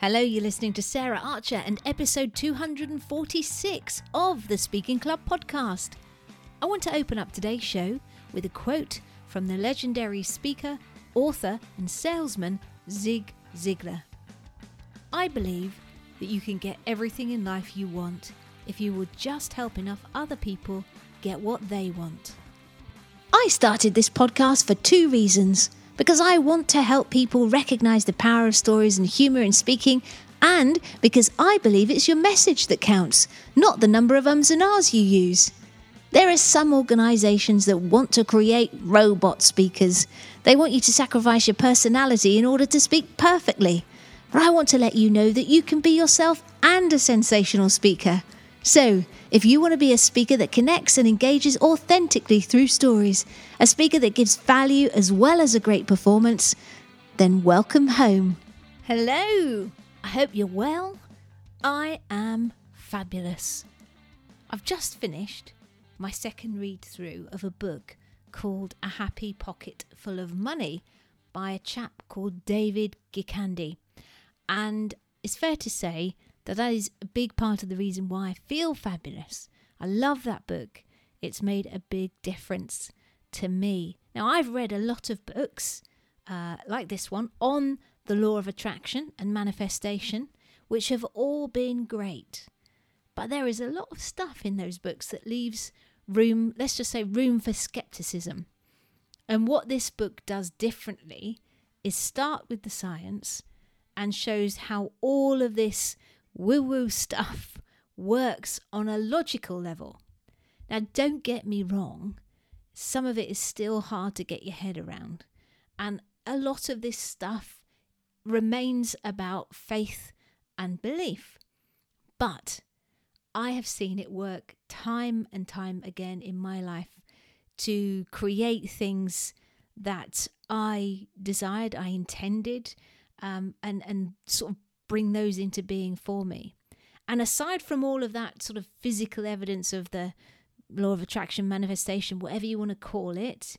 Hello, you're listening to Sarah Archer and episode 246 of the Speaking Club podcast. I want to open up today's show with a quote from the legendary speaker, author, and salesman Zig Ziglar. I believe that you can get everything in life you want if you will just help enough other people get what they want. I started this podcast for two reasons because I want to help people recognize the power of stories and humor in speaking, and because I believe it's your message that counts, not the number of ums and ahs you use. There are some organizations that want to create robot speakers. They want you to sacrifice your personality in order to speak perfectly. But I want to let you know that you can be yourself and a sensational speaker. So, if you want to be a speaker that connects and engages authentically through stories, a speaker that gives value as well as a great performance, then welcome home. Hello, I hope you're well. I am fabulous. I've just finished my second read through of a book called A Happy Pocket Full of Money by a chap called David Gikandi. And it's fair to say that that is a big part of the reason why I feel fabulous. I love that book. It's made a big difference to me. Now, I've read a lot of books uh, like this one on the law of attraction and manifestation, which have all been great. But there is a lot of stuff in those books that leaves room, let's just say, room for skepticism. And what this book does differently is start with the science and shows how all of this woo woo stuff works on a logical level. Now, don't get me wrong, some of it is still hard to get your head around. And a lot of this stuff remains about faith and belief. But I have seen it work time and time again in my life to create things that I desired, I intended, um, and and sort of bring those into being for me. And aside from all of that sort of physical evidence of the law of attraction manifestation, whatever you want to call it,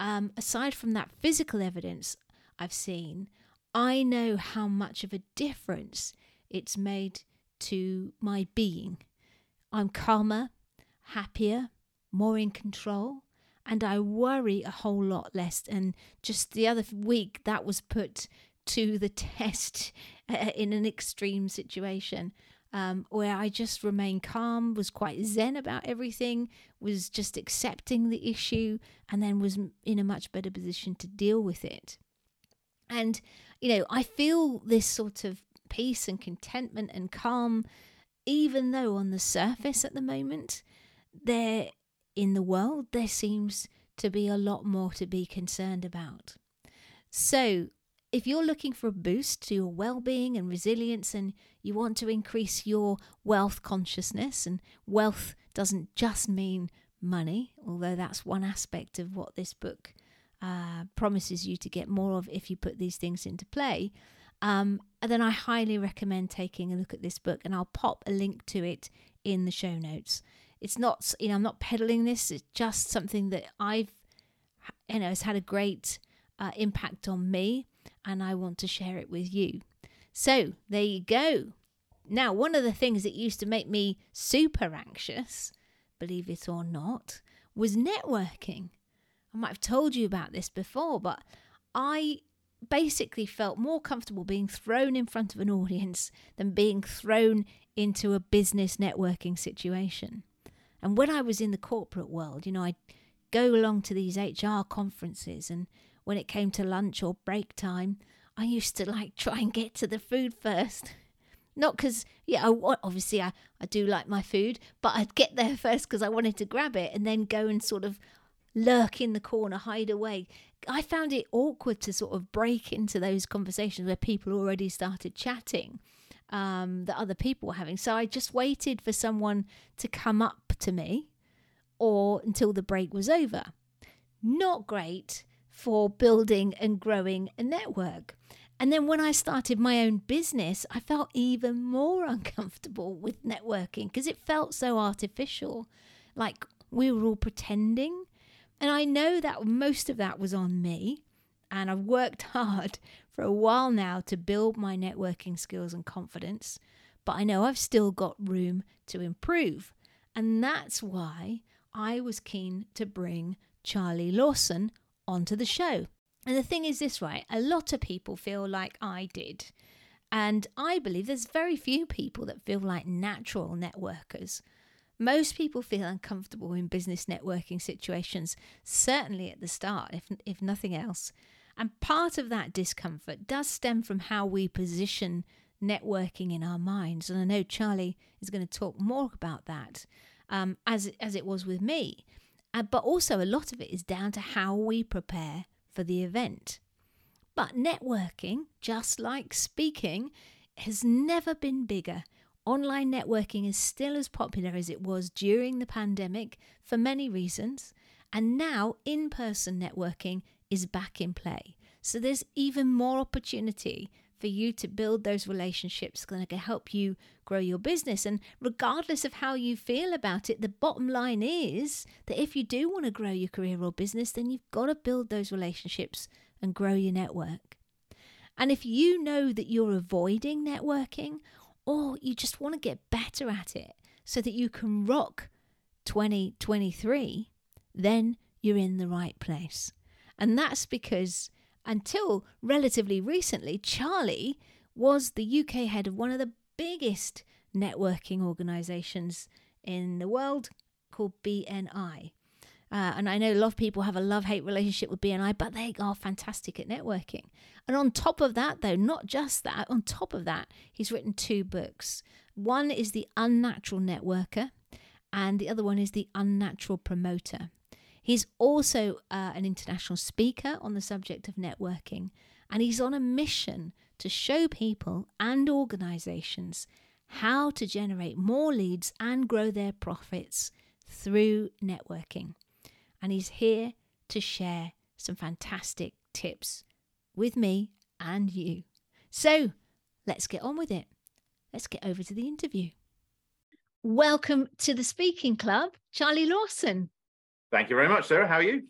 um, aside from that physical evidence I've seen, I know how much of a difference it's made to my being. I'm calmer, happier, more in control, and I worry a whole lot less. And just the other week, that was put to the test in an extreme situation um, where I just remained calm, was quite zen about everything, was just accepting the issue, and then was in a much better position to deal with it. And, you know, I feel this sort of peace and contentment and calm, even though on the surface at the moment, there in the world, there seems to be a lot more to be concerned about. So, if you're looking for a boost to your well being and resilience and you want to increase your wealth consciousness, and wealth doesn't just mean money, although that's one aspect of what this book uh, promises you to get more of if you put these things into play, um, then I highly recommend taking a look at this book, and I'll pop a link to it in the show notes. It's not, you know, I'm not peddling this. It's just something that I've, you know, has had a great uh, impact on me and I want to share it with you. So there you go. Now, one of the things that used to make me super anxious, believe it or not, was networking. I might have told you about this before, but I basically felt more comfortable being thrown in front of an audience than being thrown into a business networking situation. And when I was in the corporate world, you know, I'd go along to these HR conferences and when it came to lunch or break time, I used to like try and get to the food first. Not because, yeah, I, obviously I, I do like my food, but I'd get there first because I wanted to grab it and then go and sort of lurk in the corner, hide away. I found it awkward to sort of break into those conversations where people already started chatting um, that other people were having. So I just waited for someone to come up to me or until the break was over. Not great for building and growing a network. And then when I started my own business, I felt even more uncomfortable with networking because it felt so artificial, like we were all pretending. And I know that most of that was on me. and I've worked hard for a while now to build my networking skills and confidence, but I know I've still got room to improve. And that's why I was keen to bring Charlie Lawson onto the show. And the thing is this, right? A lot of people feel like I did. And I believe there's very few people that feel like natural networkers. Most people feel uncomfortable in business networking situations, certainly at the start, if, if nothing else. And part of that discomfort does stem from how we position networking in our minds. And I know Charlie is going to talk more about that um, as, as it was with me. Uh, but also, a lot of it is down to how we prepare for the event. But networking, just like speaking, has never been bigger. Online networking is still as popular as it was during the pandemic for many reasons, and now in person networking is back in play. So there's even more opportunity for you to build those relationships that can help you grow your business. And regardless of how you feel about it, the bottom line is that if you do want to grow your career or business, then you've got to build those relationships and grow your network. And if you know that you're avoiding networking or you just want to get better at it so that you can rock 2023, then you're in the right place. And that's because until relatively recently, Charlie was the UK head of one of the biggest networking organizations in the world called BNI. Uh, and I know a lot of people have a love hate relationship with BNI, but they are fantastic at networking. And on top of that, though, not just that, on top of that, he's written two books. One is The Unnatural Networker, and the other one is The Unnatural Promoter. He's also uh, an international speaker on the subject of networking, and he's on a mission to show people and organizations how to generate more leads and grow their profits through networking. And he's here to share some fantastic tips with me and you. So let's get on with it. Let's get over to the interview. Welcome to the Speaking Club, Charlie Lawson. Thank you very much, Sarah. How are you?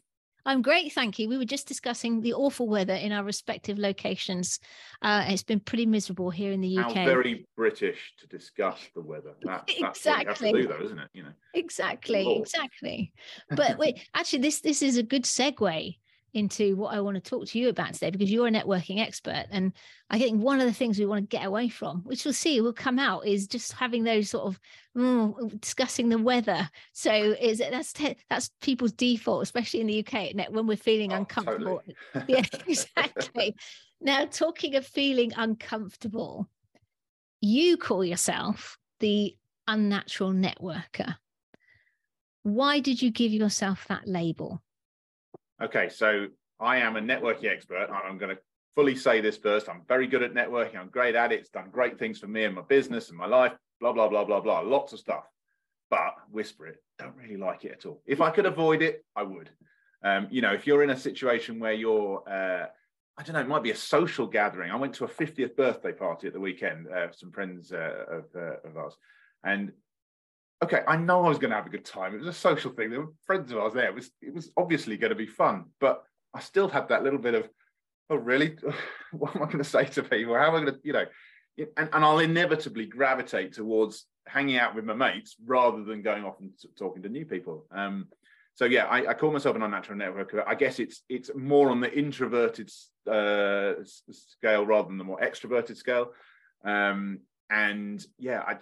I'm great, thank you. We were just discussing the awful weather in our respective locations. Uh, it's been pretty miserable here in the UK. How very British to discuss the weather. That, exactly. That's what you have to do, though, isn't it? You know. Exactly, exactly. But wait, actually, this this is a good segue into what I want to talk to you about today because you're a networking expert. And I think one of the things we want to get away from, which we'll see will come out, is just having those sort of mm, discussing the weather. So is it that's te- that's people's default, especially in the UK when we're feeling oh, uncomfortable. Totally. yeah, exactly. now, talking of feeling uncomfortable, you call yourself the unnatural networker. Why did you give yourself that label? Okay, so I am a networking expert. I'm going to fully say this first. I'm very good at networking. I'm great at it. It's done great things for me and my business and my life, blah, blah, blah, blah, blah. Lots of stuff. But whisper it, don't really like it at all. If I could avoid it, I would. Um, you know, if you're in a situation where you're, uh, I don't know, it might be a social gathering. I went to a 50th birthday party at the weekend, uh, some friends uh, of, uh, of ours. And okay, I know I was going to have a good time. It was a social thing. There were friends of ours there. It was it was obviously going to be fun, but I still had that little bit of, oh really? what am I going to say to people? How am I going to, you know? And, and I'll inevitably gravitate towards hanging out with my mates rather than going off and talking to new people. Um, so yeah, I, I, call myself an unnatural networker. I guess it's it's more on the introverted uh, scale rather than the more extroverted scale. Um, and yeah, I,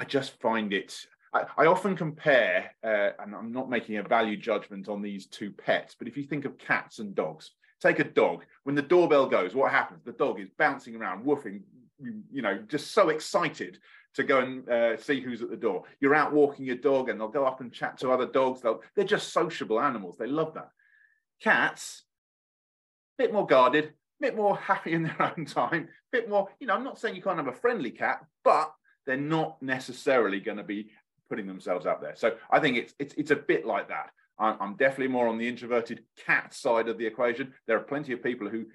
I just find it. I, I often compare, uh, and I'm not making a value judgment on these two pets, but if you think of cats and dogs, take a dog. When the doorbell goes, what happens? The dog is bouncing around, woofing, you know, just so excited to go and uh, see who's at the door. You're out walking your dog, and they'll go up and chat to other dogs. They'll, they're just sociable animals. They love that. Cats, a bit more guarded, a bit more happy in their own time, a bit more, you know, I'm not saying you can't have a friendly cat, but they're not necessarily going to be putting themselves out there. So I think it's it's it's a bit like that. I'm, I'm definitely more on the introverted cat side of the equation. There are plenty of people who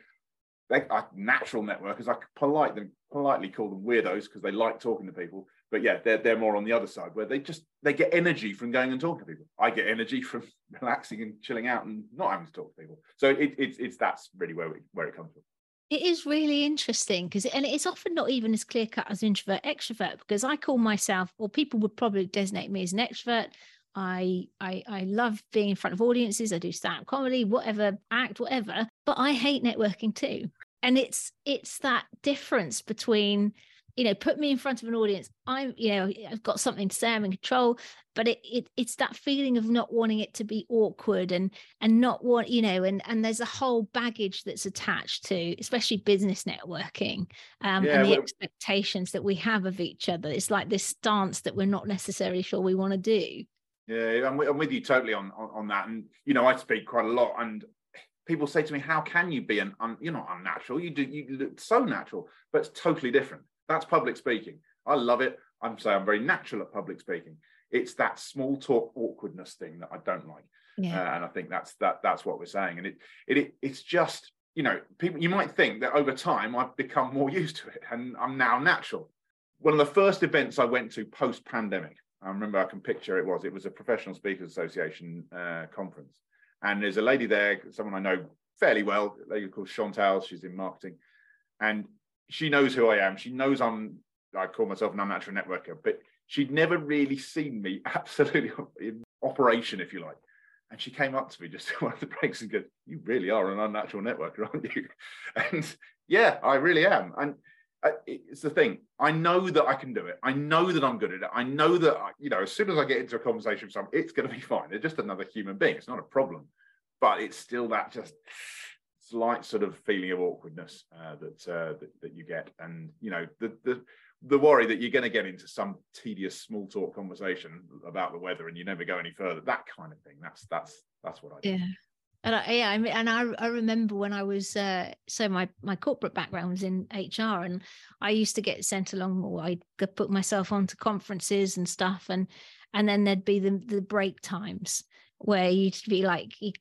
they are natural networkers. I polite them politely call them weirdos because they like talking to people. but yeah, they're they're more on the other side where they just they get energy from going and talking to people. I get energy from relaxing and chilling out and not having to talk to people. So it, it's it's that's really where we, where it comes from. It is really interesting because, and it's often not even as clear cut as introvert extrovert because I call myself, or people would probably designate me as an extrovert. I I I love being in front of audiences. I do stand-up comedy, whatever, act, whatever. But I hate networking too. And it's it's that difference between you know, put me in front of an audience. I'm, you know, I've got something to say. I'm in control, but it, it it's that feeling of not wanting it to be awkward and and not want, you know, and and there's a whole baggage that's attached to, especially business networking, um, yeah, and the well, expectations that we have of each other. It's like this stance that we're not necessarily sure we want to do. Yeah, I'm, I'm with you totally on, on on that, and you know, I speak quite a lot, and people say to me, "How can you be an un, you're not unnatural? You do you look so natural, but it's totally different." That's public speaking. I love it. I'm saying I'm very natural at public speaking. It's that small talk awkwardness thing that I don't like. Yeah. Uh, and I think that's that that's what we're saying. And it, it it it's just you know people you might think that over time I've become more used to it and I'm now natural. One of the first events I went to post pandemic, I remember I can picture it was it was a professional speakers association uh, conference, and there's a lady there, someone I know fairly well, a lady called Chantal. She's in marketing, and she knows who I am. She knows I'm I call myself an unnatural networker, but she'd never really seen me absolutely in operation, if you like. And she came up to me just in one of the breaks and goes, "You really are an unnatural networker, aren't you?" And yeah, I really am. And uh, it's the thing. I know that I can do it. I know that I'm good at it. I know that I, you know, as soon as I get into a conversation with someone, it's going to be fine. They're just another human being. It's not a problem, but it's still that just slight sort of feeling of awkwardness uh, that, uh, that, that you get, and you know the the the worry that you're going to get into some tedious small talk conversation about the weather and you never go any further. That kind of thing. That's that's that's what I do. Yeah. And I, yeah, I mean, and I, I remember when I was uh, so my my corporate background was in HR, and I used to get sent along, or I put myself onto conferences and stuff, and and then there'd be the the break times where you'd be like you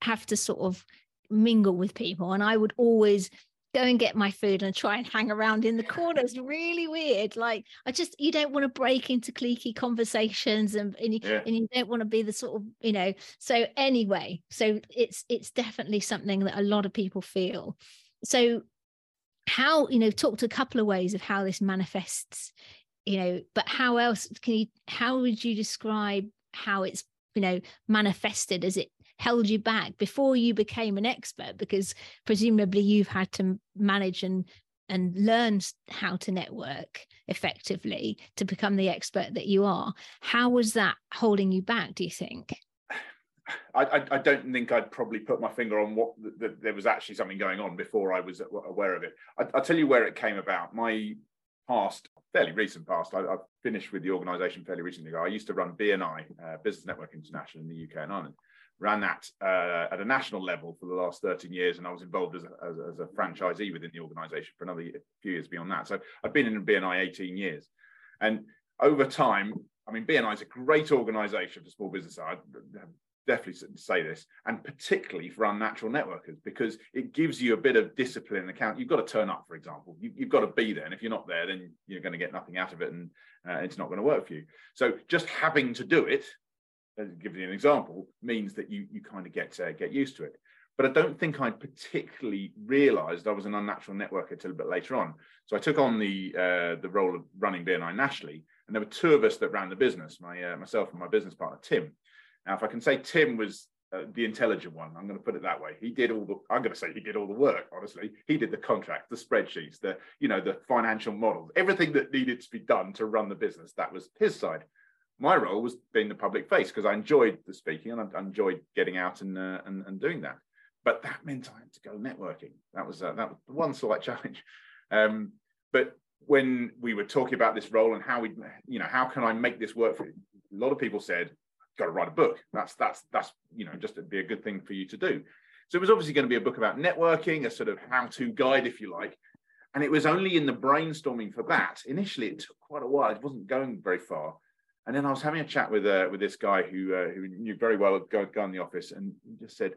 have to sort of mingle with people and i would always go and get my food and try and hang around in the corners. Really weird. Like i just you don't want to break into cliquey conversations and and you, yeah. and you don't want to be the sort of you know so anyway so it's it's definitely something that a lot of people feel. So how you know talked a couple of ways of how this manifests you know but how else can you how would you describe how it's you know manifested? As it held you back before you became an expert because presumably you've had to manage and and learn how to network effectively to become the expert that you are how was that holding you back do you think I, I, don't think I'd probably put my finger on what the, the, there was actually something going on before I was aware of it. I, will tell you where it came about. My past, fairly recent past, I, I finished with the organisation fairly recently. I used to run BNI, uh, Business Network International in the UK and Ireland ran that uh, at a national level for the last 13 years, and I was involved as a, as, as a franchisee within the organisation for another few years beyond that. So I've been in BNI 18 years, and over time, I mean, BNI is a great organisation for small business. I definitely say this, and particularly for unnatural networkers, because it gives you a bit of discipline. Account you've got to turn up, for example. You, have got to be there, and if you're not there, then you're going to get nothing out of it, and uh, it's not going to work for you. So just having to do it give you an example, means that you you kind of get uh, get used to it. But I don't think I particularly realised I was an unnatural networker until a bit later on. So I took on the uh, the role of running BNI nationally, and there were two of us that ran the business, my uh, myself and my business partner Tim. Now, if I can say Tim was uh, the intelligent one, I'm going to put it that way. He did all the. I'm going to say he did all the work. Honestly, he did the contract, the spreadsheets, the you know the financial models, everything that needed to be done to run the business. That was his side my role was being the public face because I enjoyed the speaking and I, enjoyed getting out and, uh, and, and doing that. But that meant I had to go networking. That was uh, that was one slight challenge. Um, but when we were talking about this role and how we, you know, how can I make this work for you? A lot of people said, "Got to write a book." That's that's that's you know just to be a good thing for you to do. So it was obviously going to be a book about networking, a sort of how-to guide, if you like. And it was only in the brainstorming for that. Initially, it took quite a while. It wasn't going very far and then I was having a chat with uh, with this guy who uh, who knew very well a guy in the office, and he just said,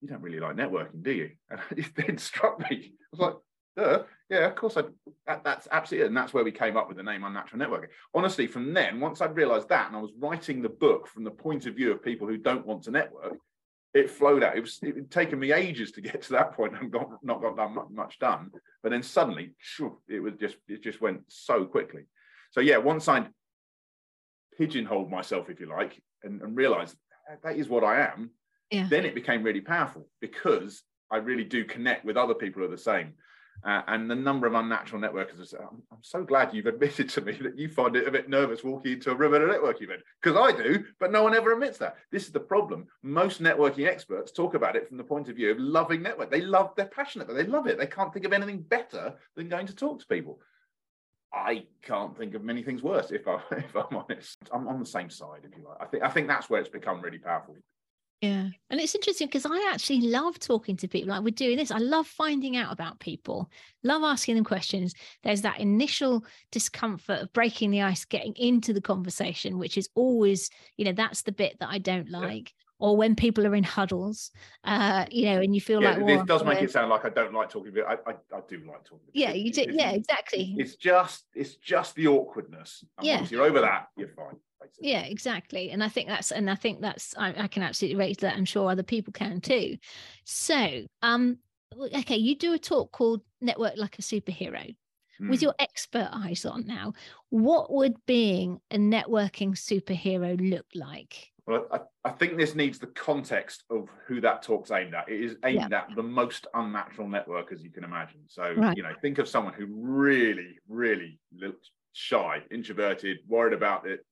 "You don't really like networking, do you?" And it then struck me. I was like, "Duh, yeah, of course. I that, that's absolutely, and that's where we came up with the name Unnatural Networking. Honestly, from then, once I realised that, and I was writing the book from the point of view of people who don't want to network, it flowed out. It was it had taken me ages to get to that point and got not got done much done. But then suddenly, it was just it just went so quickly. So yeah, once I pigeonholed myself, if you like, and, and realised that is what I am, yeah. then it became really powerful because I really do connect with other people who are the same. Uh, and the number of unnatural networkers, I'm, I'm, so glad you've admitted to me that you find it a bit nervous walking into a room at a networking event, because I do, but no one ever admits that. This is the problem. Most networking experts talk about it from the point of view of loving network. They love, they're passionate, but they love it. They can't think of anything better than going to talk to people. I can't think of many things worse, if, I, if I'm honest. I'm on the same side, if you like. I think, I think that's where it's become really powerful. Yeah. And it's interesting because I actually love talking to people like we're doing this. I love finding out about people, love asking them questions. There's that initial discomfort of breaking the ice, getting into the conversation, which is always, you know, that's the bit that I don't like. Or when people are in huddles, uh, you know, and you feel yeah, like this does make it sound like I don't like talking. But I, I, I do like talking. Yeah, you do. yeah, exactly. It's just, it's just the awkwardness. And yeah. Once you're over that, you're fine basically. Yeah, exactly. And I think that's and I think that's I, I can absolutely rate that. I'm sure other people can too. So, um, okay, you do a talk called Network Like a Superhero. Mm. With hmm. your expert eyes on now, what would being a networking superhero look like? Well, I, I, think this needs the context of who that talk's aimed at. It is aimed yeah. at the most unnatural network, as you can imagine. So, right. you know, think of someone who really, really looks shy, introverted, worried about it,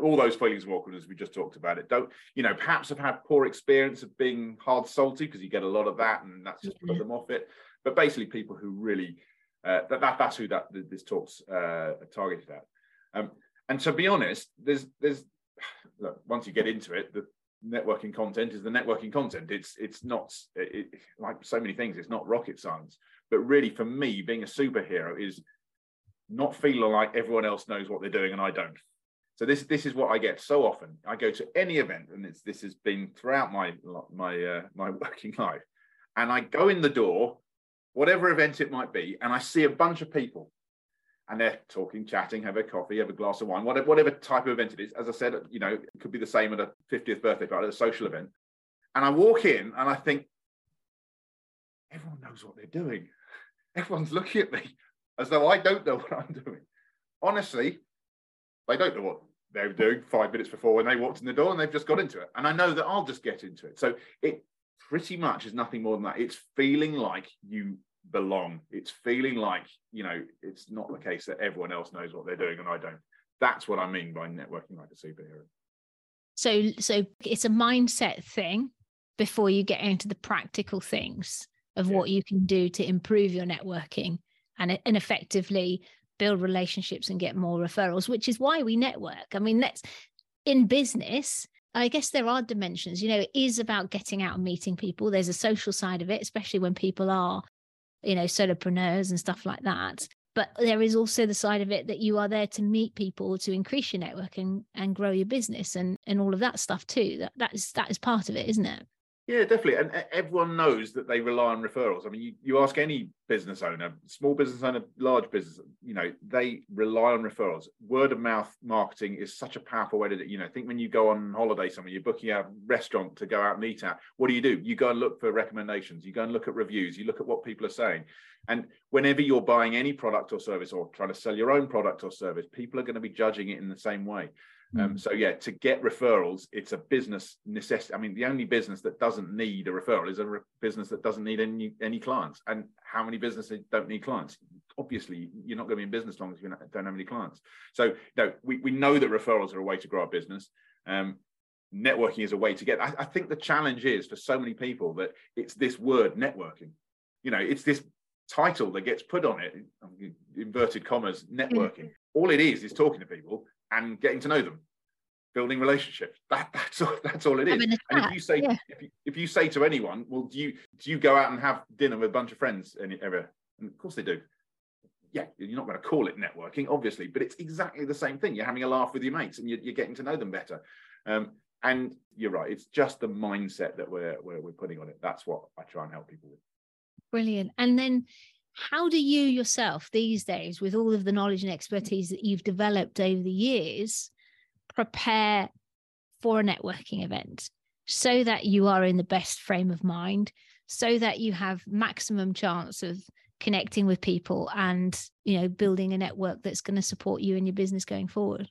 all those feelings of awkwardness we just talked about it don't you know perhaps have had poor experience of being hard salty because you get a lot of that and that's just put them off it but basically people who really uh, that, that that's who that this talks uh, targeted at um, and to be honest there's there's once you get into it the networking content is the networking content. It's it's not it, like so many things it's not rocket science. But really for me being a superhero is not feeling like everyone else knows what they're doing and I don't. So this this is what I get so often. I go to any event, and it's this has been throughout my my uh, my working life, and I go in the door, whatever event it might be, and I see a bunch of people, and they're talking, chatting, have a coffee, have a glass of wine, whatever whatever type of event it is. As I said, you know, it could be the same at a 50th birthday party, a social event, and I walk in and I think everyone knows what they're doing. Everyone's looking at me as though I don't know what I'm doing. Honestly, they don't know what they're doing five minutes before when they walked in the door and they've just got into it. And I know that I'll just get into it. So it pretty much is nothing more than that. It's feeling like you belong. It's feeling like, you know, it's not the case that everyone else knows what they're doing and I don't. That's what I mean by networking like a superhero. So so it's a mindset thing before you get into the practical things of yeah. what you can do to improve your networking and, and effectively build relationships and get more referrals, which is why we network. I mean, that's in business. I guess there are dimensions. You know, it is about getting out and meeting people. There's a social side of it, especially when people are, you know, solopreneurs and stuff like that. But there is also the side of it that you are there to meet people to increase your network and, and grow your business and, and all of that stuff too. That that is that is part of it, isn't it? Yeah, definitely. And everyone knows that they rely on referrals. I mean, you, you ask any business owner, small business owner, large business, you know, they rely on referrals. Word of mouth marketing is such a powerful way to do, you know, think when you go on holiday somewhere, you're booking a restaurant to go out and eat at, what do you do? You go and look for recommendations, you go and look at reviews, you look at what people are saying. And whenever you're buying any product or service or trying to sell your own product or service, people are going to be judging it in the same way. Um, mm. so yeah, to get referrals, it's a business necessity. I mean, the only business that doesn't need a referral is a re- business that doesn't need any any clients. And how many businesses don't need clients? Obviously, you're not going to be in business long as you don't have any clients. So know, we, we know that referrals are a way to grow our business. Um, networking is a way to get. I, I think the challenge is for so many people that it's this word networking. You know, it's this title that gets put on it, inverted commas, networking. All it is is talking to people and getting to know them, building relationships. That, that's all. That's all it is. And if you say yeah. if, you, if you say to anyone, well, do you do you go out and have dinner with a bunch of friends any ever? And of course they do. Yeah, you're not going to call it networking, obviously, but it's exactly the same thing. You're having a laugh with your mates and you're, you're getting to know them better. Um, and you're right; it's just the mindset that we're, we're we're putting on it. That's what I try and help people with. Brilliant. And then how do you yourself these days, with all of the knowledge and expertise that you've developed over the years, prepare for a networking event so that you are in the best frame of mind, so that you have maximum chance of connecting with people and you know building a network that's going to support you and your business going forward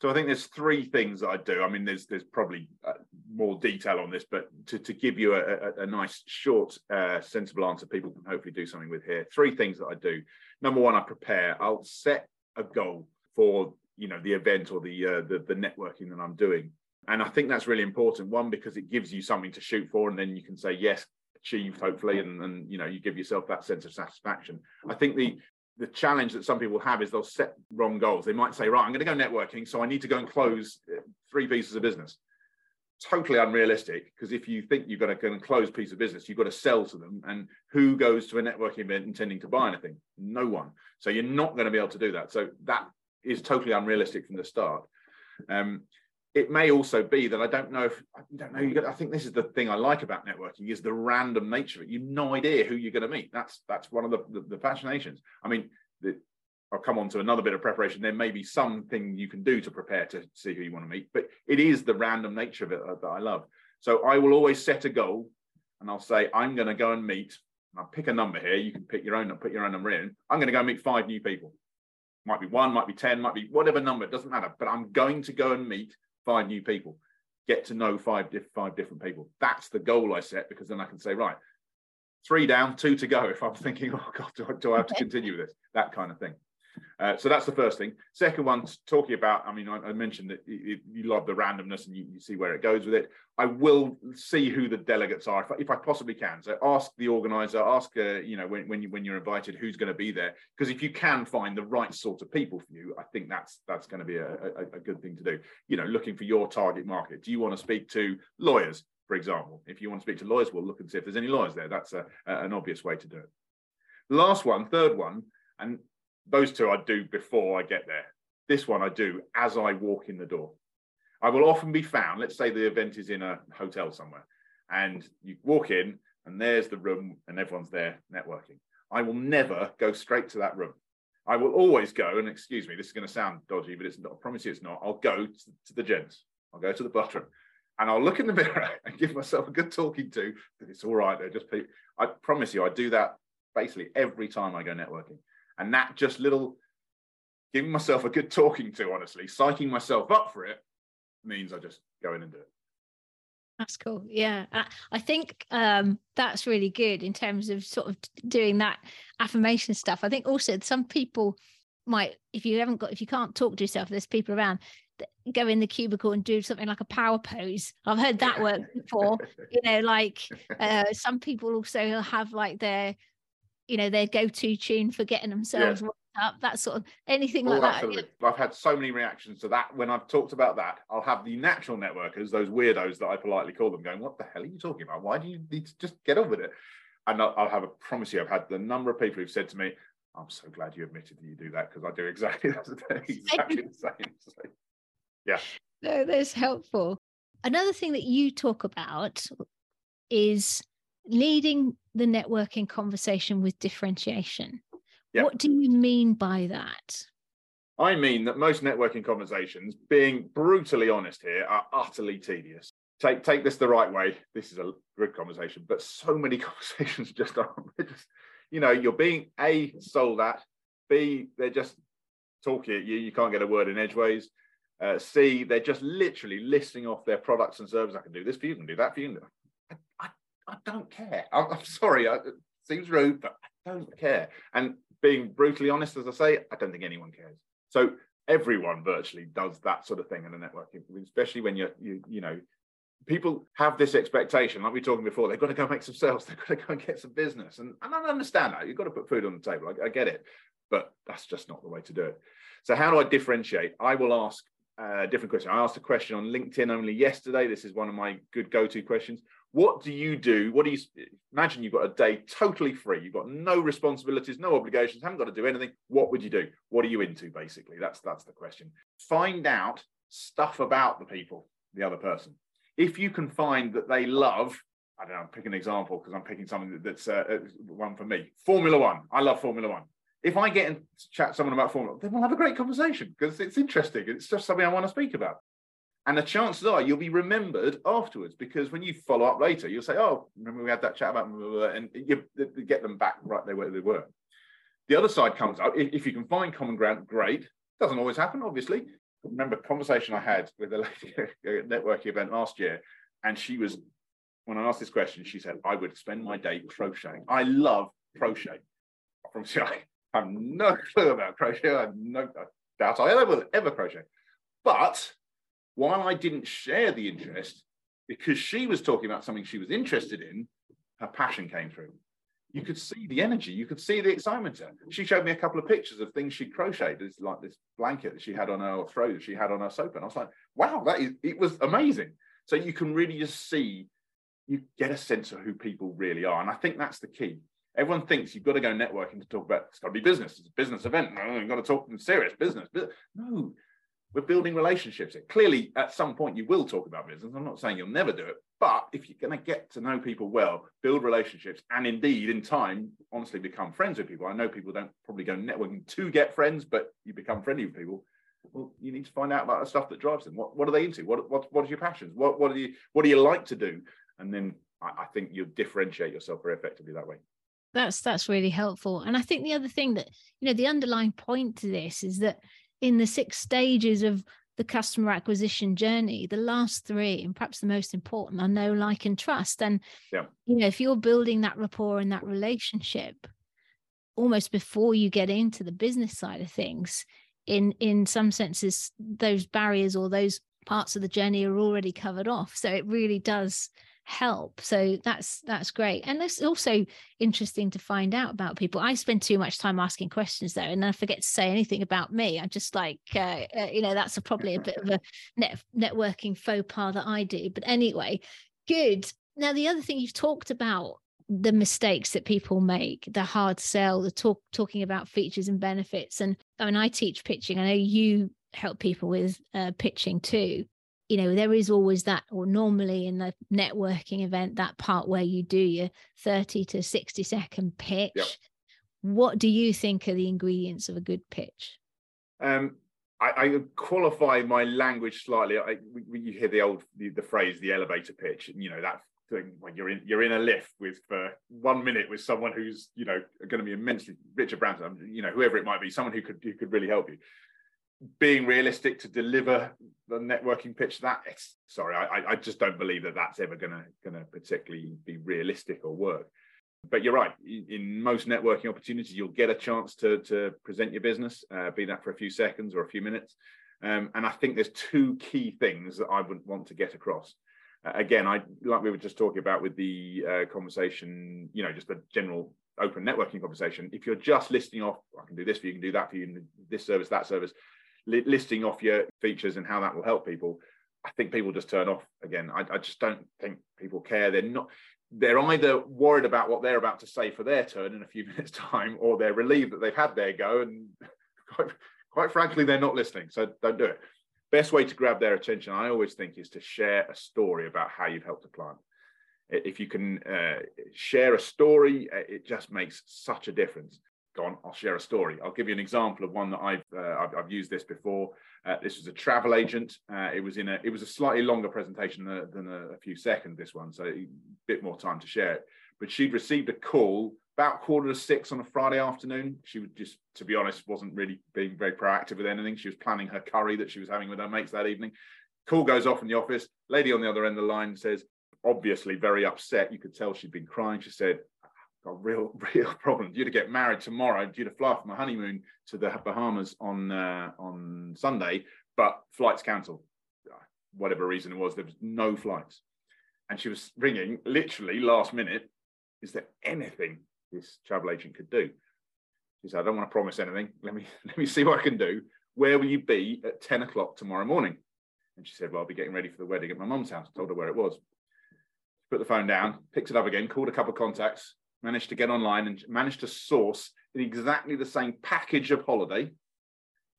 so I think there's three things that I do. I mean, there's there's probably uh, more detail on this, but to, to give you a, a, a nice, short, uh, sensible answer, people can hopefully do something with here. Three things that I do. Number one, I prepare. I'll set a goal for you know the event or the uh, the, the networking that I'm doing, and I think that's really important. One because it gives you something to shoot for, and then you can say yes, achieved hopefully, and and you know you give yourself that sense of satisfaction. I think the the challenge that some people have is they'll set wrong goals. They might say, right, I'm going to go networking, so I need to go and close uh, three pieces of business. Totally unrealistic because if you think you're going to go and close piece of business, you've got to sell to them. And who goes to a networking event intending to buy anything? No one. So you're not going to be able to do that. So that is totally unrealistic from the start. Um, it may also be that I don't know if I don't know. I think this is the thing I like about networking is the random nature of it. You've no idea who you're going to meet. That's that's one of the the, the fascinations. I mean, the, I'll come on to another bit of preparation. There may be something you can do to prepare to see who you want to meet, but it is the random nature of it uh, that I love. So I will always set a goal, and I'll say I'm going to go and meet. I'll pick a number here. You can pick your own, put your own number in. I'm going to go meet five new people. Might be one, might be ten, might be whatever number. It doesn't matter. But I'm going to go and meet five new people, get to know five, five different people. That's the goal I set because then I can say, right, three down, two to go. If I'm thinking, oh God, do I, do I have to continue with this? That kind of thing. Uh, so that's the first thing. Second one, talking about, I mean, I, I mentioned that you, you, love the randomness and you, you, see where it goes with it. I will see who the delegates are if I, if I possibly can. So ask the organizer, ask, uh, you know, when, when, you, when you're invited, who's going to be there. Because if you can find the right sort of people for you, I think that's that's going to be a, a, a good thing to do. You know, looking for your target market. Do you want to speak to lawyers, for example? If you want to speak to lawyers, we'll look and see if there's any lawyers there. That's a, an obvious way to do it. Last one, third one, and those two I do before I get there. This one I do as I walk in the door. I will often be found, let's say the event is in a hotel somewhere, and you walk in and there's the room and everyone's there networking. I will never go straight to that room. I will always go, and excuse me, this is going to sound dodgy, but it's not, I promise you it's not. I'll go to, the gents, I'll go to the bathroom, and I'll look in the mirror and give myself a good talking to it's all right. They're just. I promise you, I do that basically every time I go networking. And that just little giving myself a good talking to, honestly, psyching myself up for it means I just go in and do it. That's cool. Yeah. I think um, that's really good in terms of sort of doing that affirmation stuff. I think also some people might, if you haven't got, if you can't talk to yourself, there's people around go in the cubicle and do something like a power pose. I've heard that work before. you know, like uh, some people also have like their you know their go-to tune for getting themselves yeah. up that sort of anything oh, like absolutely. that i've had so many reactions to that. When i've talked about that i'll have the natural networkers those weirdos that i politely call them going what the hell are you talking about? Why do you need to just get on with it? And i'll, I'll have a promise you i've had the number of people who've said to me i'm so glad you admitted that you do that because i do exactly, exactly the same so, yeah. No that's helpful. Another thing that you talk about is leading the networking conversation with differentiation. Yep. What do you mean by that? I mean that most networking conversations, being brutally honest here, are utterly tedious. Take take this the right way. This is a good conversation, but so many conversations just aren't. Just, you know, you're being a sold at. B, they're just talking at you. You can't get a word in edgeways. Uh, C, they're just literally listing off their products and services. I can do this for you, I can do that for you. I, I I don't care. I'm, I'm sorry, I, it seems rude, but I don't care. And being brutally honest, as I say, I don't think anyone cares. So everyone virtually does that sort of thing in a networking, especially when you're, you, you know, people have this expectation, like we were talking before, they've got to go make some sales, they've got to go and get some business. And, and I understand that. You've got to put food on the table. I, I get it. But that's just not the way to do it. So, how do I differentiate? I will ask a different question. I asked a question on LinkedIn only yesterday. This is one of my good go to questions. What do you do? What do you imagine you've got a day totally free? You've got no responsibilities, no obligations, haven't got to do anything. What would you do? What are you into, basically? That's that's the question. Find out stuff about the people, the other person. If you can find that they love I don't know, pick an example because I'm picking something that's uh, one for me. Formula One. I love Formula One. If I get and chat someone about Formula, then we'll have a great conversation because it's interesting. It's just something I want to speak about. And the chances are you'll be remembered afterwards because when you follow up later, you'll say, "Oh, remember we had that chat about," blah, blah, blah, and you get them back right there where they were. The other side comes up if you can find common ground, great. Doesn't always happen, obviously. Remember conversation I had with a lady at a networking event last year, and she was when I asked this question, she said, I would spend my day crocheting. I love crochet. From I have no clue about crochet. I have no I doubt I ever ever crochet. But while I didn't share the interest, because she was talking about something she was interested in, her passion came through. You could see the energy, you could see the excitement. She showed me a couple of pictures of things she crocheted. It's like this blanket that she had on her throw that she had on her sofa. And I was like, wow, that is it was amazing. So you can really just see you get a sense of who people really are. And I think that's the key. Everyone thinks you've got to go networking to talk about it's got to be business. It's a business event. No, you've got to talk serious business. No, we're building relationships. Clearly, at some point, you will talk about business. I'm not saying you'll never do it, but if you're going to get to know people well, build relationships, and indeed, in time, honestly, become friends with people. I know people don't probably go networking to get friends, but you become friendly with people. Well, you need to find out about the stuff that drives them. What, what are they into? What, what, what are your passions? What, what, do you, what do you like to do? and then I, I think you'll differentiate yourself very effectively that way that's that's really helpful and i think the other thing that you know the underlying point to this is that in the six stages of the customer acquisition journey the last three and perhaps the most important are know like and trust and yeah. you know if you're building that rapport and that relationship almost before you get into the business side of things in in some senses those barriers or those parts of the journey are already covered off so it really does help. So that's that's great. And it's also interesting to find out about people. I spend too much time asking questions though and i forget to say anything about me. I'm just like uh, uh, you know that's a, probably a bit of a net, networking faux pas that i do. But anyway good. Now the other thing you've talked about the mistakes that people make the hard sell the talk talking about features and benefits. And i mean i teach pitching. I know you help people with uh, pitching too you know there is always that or normally in the networking event that part where you do your 30 to 60 second pitch yep. what do you think are the ingredients of a good pitch um, I, I, qualify my language slightly. I, we, you hear the old the, the, phrase "the elevator pitch," and you know that thing when you're in you're in a lift with for one minute with someone who's you know going to be immensely Richard Branson, you know whoever it might be, someone who could who could really help you being realistic to deliver the networking pitch that sorry I, I just don't believe that that's ever gonna gonna particularly be realistic or work. But you're right in most networking opportunities you'll get a chance to to present your business uh, be that for a few seconds or a few minutes. Um, and i think there's two key things that i would want to get across. Uh, again i like we were just talking about with the uh, conversation you know just a general open networking conversation if you're just listing off i can do this for you, you can do that for you this service that service li- listing off your features and how that will help people, I think people just turn off again. I, I just don't think people care. They're not. They're either worried about what they're about to say for their turn in a few minutes' time, or they're relieved that they've had their go. And quite, quite frankly, they're not listening. So don't do it. Best way to grab their attention, I always think, is to share a story about how you've helped a client. If you can uh, share a story, it just makes such a difference I'll share a story. I'll give you an example of one that I've uh, I've, I've, used this before. Uh, this was a travel agent. Uh, it was in a it was a slightly longer presentation than, than a, a, few seconds. This one, so a bit more time to share it. But she'd received a call about quarter to six on a Friday afternoon. She would just, to be honest, wasn't really being very proactive with anything. She was planning her curry that she was having with her mates that evening. Call goes off in the office. Lady on the other end of the line says, obviously very upset. You could tell she'd been crying. She said, got real, real problem. Due to get married tomorrow, due to fly for my honeymoon to the Bahamas on uh, on Sunday, but flights cancelled. Whatever reason it was, there was no flights, and she was ringing literally last minute. Is there anything this travel agent could do? She said, "I don't want to promise anything. Let me let me see what I can do. Where will you be at ten o'clock tomorrow morning?" And she said, "Well, I'll be getting ready for the wedding at my mum's house." I told her where it was. Put the phone down, picked it up again, called a couple of contacts, managed to get online and managed to source exactly the same package of holiday,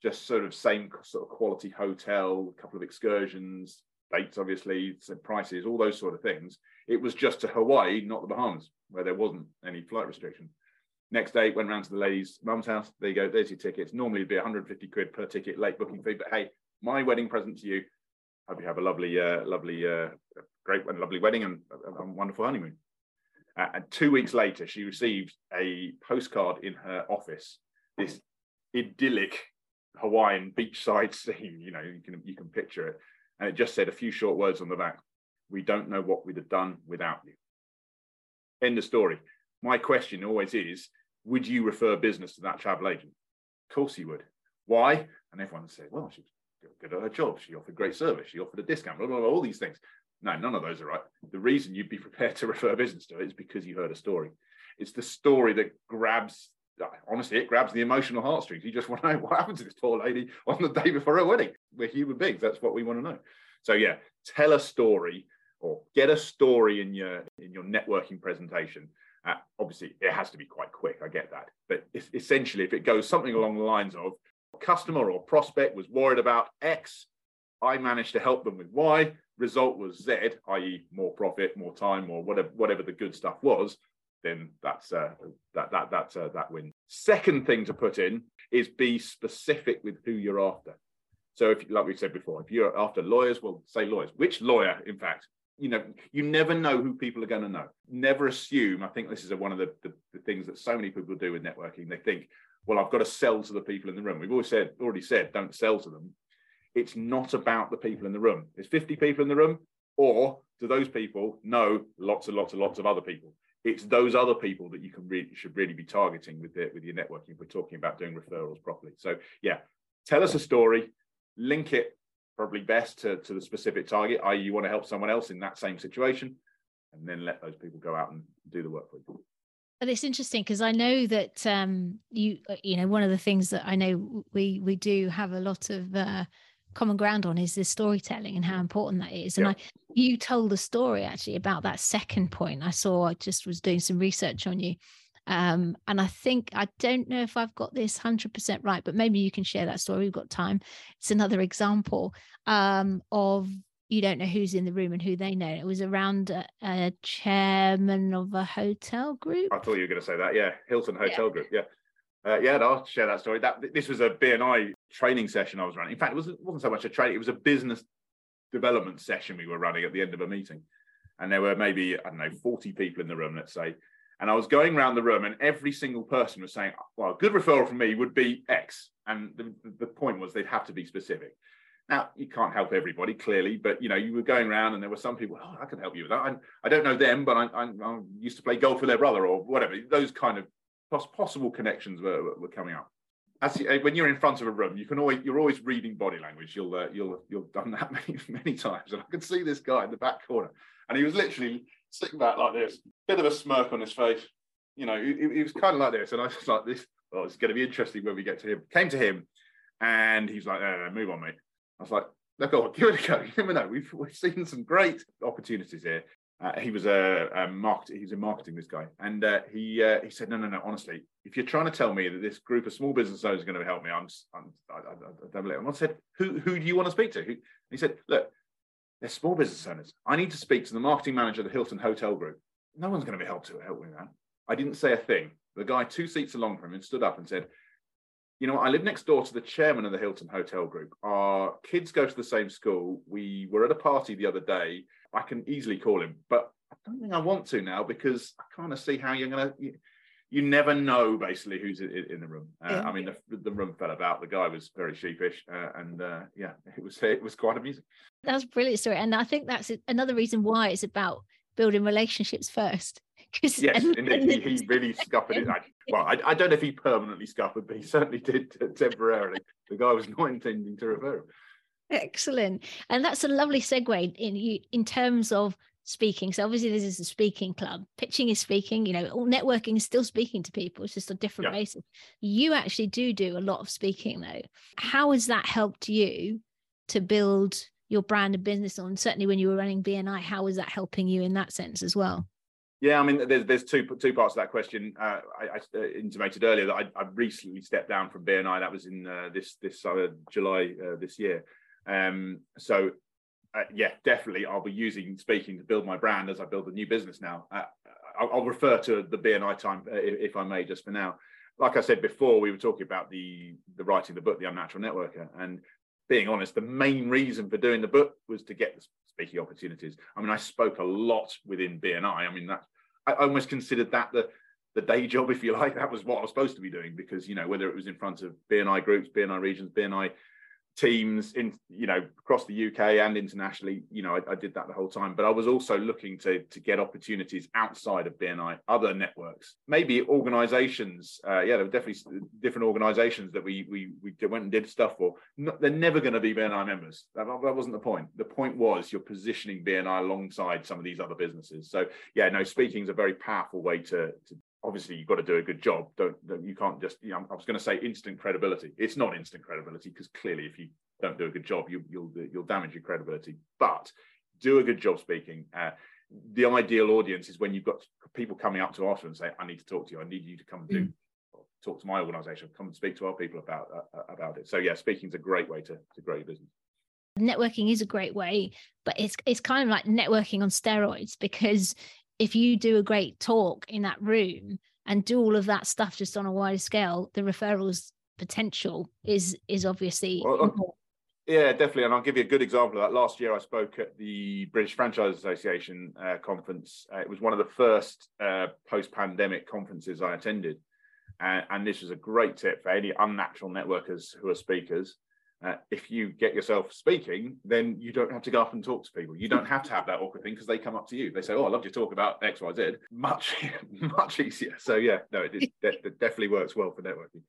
just sort of same sort of quality hotel, a couple of excursions, dates, obviously, prices, all those sort of things. It was just to Hawaii, not the Bahamas, where there wasn't any flight restriction. Next day, went round to the lady's mum's house. There you go. There's your tickets. Normally, it'd be 150 quid per ticket, late booking fee. But hey, my wedding present to you. Hope you have a lovely, uh, lovely, uh, great and lovely wedding and a, a wonderful honeymoon. Uh, and two weeks later, she received a postcard in her office. This idyllic Hawaiian beachside scene. You know, you can you can picture it, and it just said a few short words on the back. We don't know what we'd have done without you. End of story. My question always is: Would you refer business to that travel agent? Of course you would. Why? And everyone said, "Well, she's good at her job. She offered great service. She offered a discount. Blah, blah, blah, all these things." No, none of those are right. The reason you'd be prepared to refer business to it is because you heard a story. It's the story that grabs honestly, it grabs the emotional heartstrings. You just want to know what happened to this poor lady on the day before her wedding. We're human beings. That's what we want to know. So yeah, tell a story or get a story in your in your networking presentation. Uh, obviously, it has to be quite quick. I get that, but essentially, if it goes something along the lines of customer or prospect was worried about X, I managed to help them with Y. Result was Z, i.e., more profit, more time, or whatever whatever the good stuff was then that's uh, that that that's uh, that win. Second thing to put in is be specific with who you're after. So if, like we said before, if you're after lawyers, well, say lawyers. Which lawyer, in fact? You know, you never know who people are going to know. Never assume. I think this is a, one of the, the, the things that so many people do with networking. They think, well, I've got to sell to the people in the room. We've always said, already said, don't sell to them. It's not about the people in the room. There's 50 people in the room, or do those people know lots and lots and lots of other people? it's those other people that you can really should really be targeting with it with your networking if we're talking about doing referrals properly so yeah tell us a story link it probably best to, to the specific target i.e you want to help someone else in that same situation and then let those people go out and do the work for you but it's interesting because I know that um, you, uh, you know, one of the things that I know we we do have a lot of uh, common ground on is this storytelling and how important that is. And yeah. I, you told a story actually about that second point. I saw, I just was doing some research on you. Um, and I think, I don't know if I've got this 100% right, but maybe you can share that story. We've got time. It's another example um, of you don't know who's in the room and who they know. It was around a, a chairman of a hotel group. I thought you were going to say that. Yeah. Hilton Hotel yeah. Group. Yeah. Uh, yeah, I'll share that story. That this was a BNI training session I was running. In fact, it wasn't, wasn't so much a training; it was a business development session we were running at the end of a meeting, and there were maybe I don't know forty people in the room, let's say. And I was going around the room, and every single person was saying, "Well, a good referral from me would be X," and the, the point was they'd have to be specific. Now you can't help everybody clearly, but you know you were going around and there were some people. Oh, I can help you with that. I, I don't know them, but I, I, I used to play golf with their brother or whatever. Those kind of possible connections were, were coming up. As you, when you're in front of a room, you can always you're always reading body language. You'll uh, you'll you'll done that many many times, and I could see this guy in the back corner, and he was literally sitting back like this, bit of a smirk on his face. You know, he, was kind of like this, and I was like, "This, oh, it's going to be interesting when we get to him." Came to him, and he's like, "No, no, no move on, mate." I was like, "No, go on, give it a go. You never know. We've we've seen some great opportunities here. Uh, he was a, a market. He was in marketing. This guy, and uh, he uh, he said, "No, no, no. Honestly, if you're trying to tell me that this group of small business owners is going to help me, I'm, I'm I, I, I don't believe." I said, "Who who do you want to speak to?" he said, "Look, they're small business owners. I need to speak to the marketing manager of the Hilton Hotel Group. No one's going to be helped to help me with that." I didn't say a thing. The guy two seats along from him stood up and said, you know, I live next door to the chairman of the Hilton Hotel Group. Our kids go to the same school. We were at a party the other day. I can easily call him, but I don't think I want to now because I kind of see how you're going to. You, you, never know basically who's in, in the room. Uh, yeah. I mean, the, the, room fell about. The guy was very sheepish, uh, and uh, yeah, it was it was quite amusing. That's brilliant story, and I think that's another reason why it's about building relationships first. Because yes, he, he, really scuppered it. well, I, I, don't know if he permanently scuppered, but he certainly did temporarily. the guy was not intending to refer him. Excellent. And that's a lovely segue in in terms of speaking. So obviously this is a speaking club. Pitching is speaking, you know, all networking is still speaking to people. It's just a different yeah. basis. You actually do do a lot of speaking though. How has that helped you to build your brand and business on? Certainly when you were running BNI, how was that helping you in that sense as well? Yeah, I mean, there's there's two two parts to that question. Uh, I, I, uh, intimated earlier that I, I, recently stepped down from BNI. That was in uh, this this uh, July uh, this year. Um, so uh, yeah, definitely. I'll be using speaking to build my brand as I build a new business now. Uh, I'll, I'll, refer to the BNI time uh, if, if, I may, just for now. Like I said before, we were talking about the the writing the book, The Unnatural Networker, and being honest, the main reason for doing the book was to get the speaking opportunities. I mean, I spoke a lot within BNI. I mean, that I almost considered that the the day job, if you like. That was what I was supposed to be doing because you know whether it was in front of BNI groups, BNI regions, BNI teams in you know across the UK and internationally. You know, I, I, did that the whole time. But I was also looking to to get opportunities outside of BNI, other networks, maybe organisations. Uh, yeah, there were definitely different organisations that we we we went and did stuff for. No, they're never going to be BNI members. That, that wasn't the point. The point was you're positioning BNI alongside some of these other businesses. So yeah, no, speaking is a very powerful way to to obviously you've got to do a good job. Don't, don't you can't just. You know, I was going to say instant credibility. It's not instant credibility because clearly, if you don't do a good job, you, will you'll, you'll damage your credibility. But do a good job speaking. Uh, the ideal audience is when you've got people coming up to us and say, "I need to talk to you. I need you to come and do." Mm. Talk to my organisation. Come and speak to our people about uh, about it. So yeah, speaking is a great way to, to grow your business networking is a great way but it's it's kind of like networking on steroids because if you do a great talk in that room and do all of that stuff just on a wider scale, the referrals potential is is obviously well, yeah definitely. And i'll give you a good example of that. Last year i spoke at the british franchise association uh, conference. Uh, it was one of the first uh, post-pandemic conferences i attended. And this was a great tip for any unnatural networkers who are speakers uh, if you get yourself speaking, then you don't have to go up and talk to people. You don't have to have that awkward thing because they come up to you. They say, "Oh, I love your talk about X, Y, Z." Much, much easier. So yeah, no, it, it definitely works well for networking.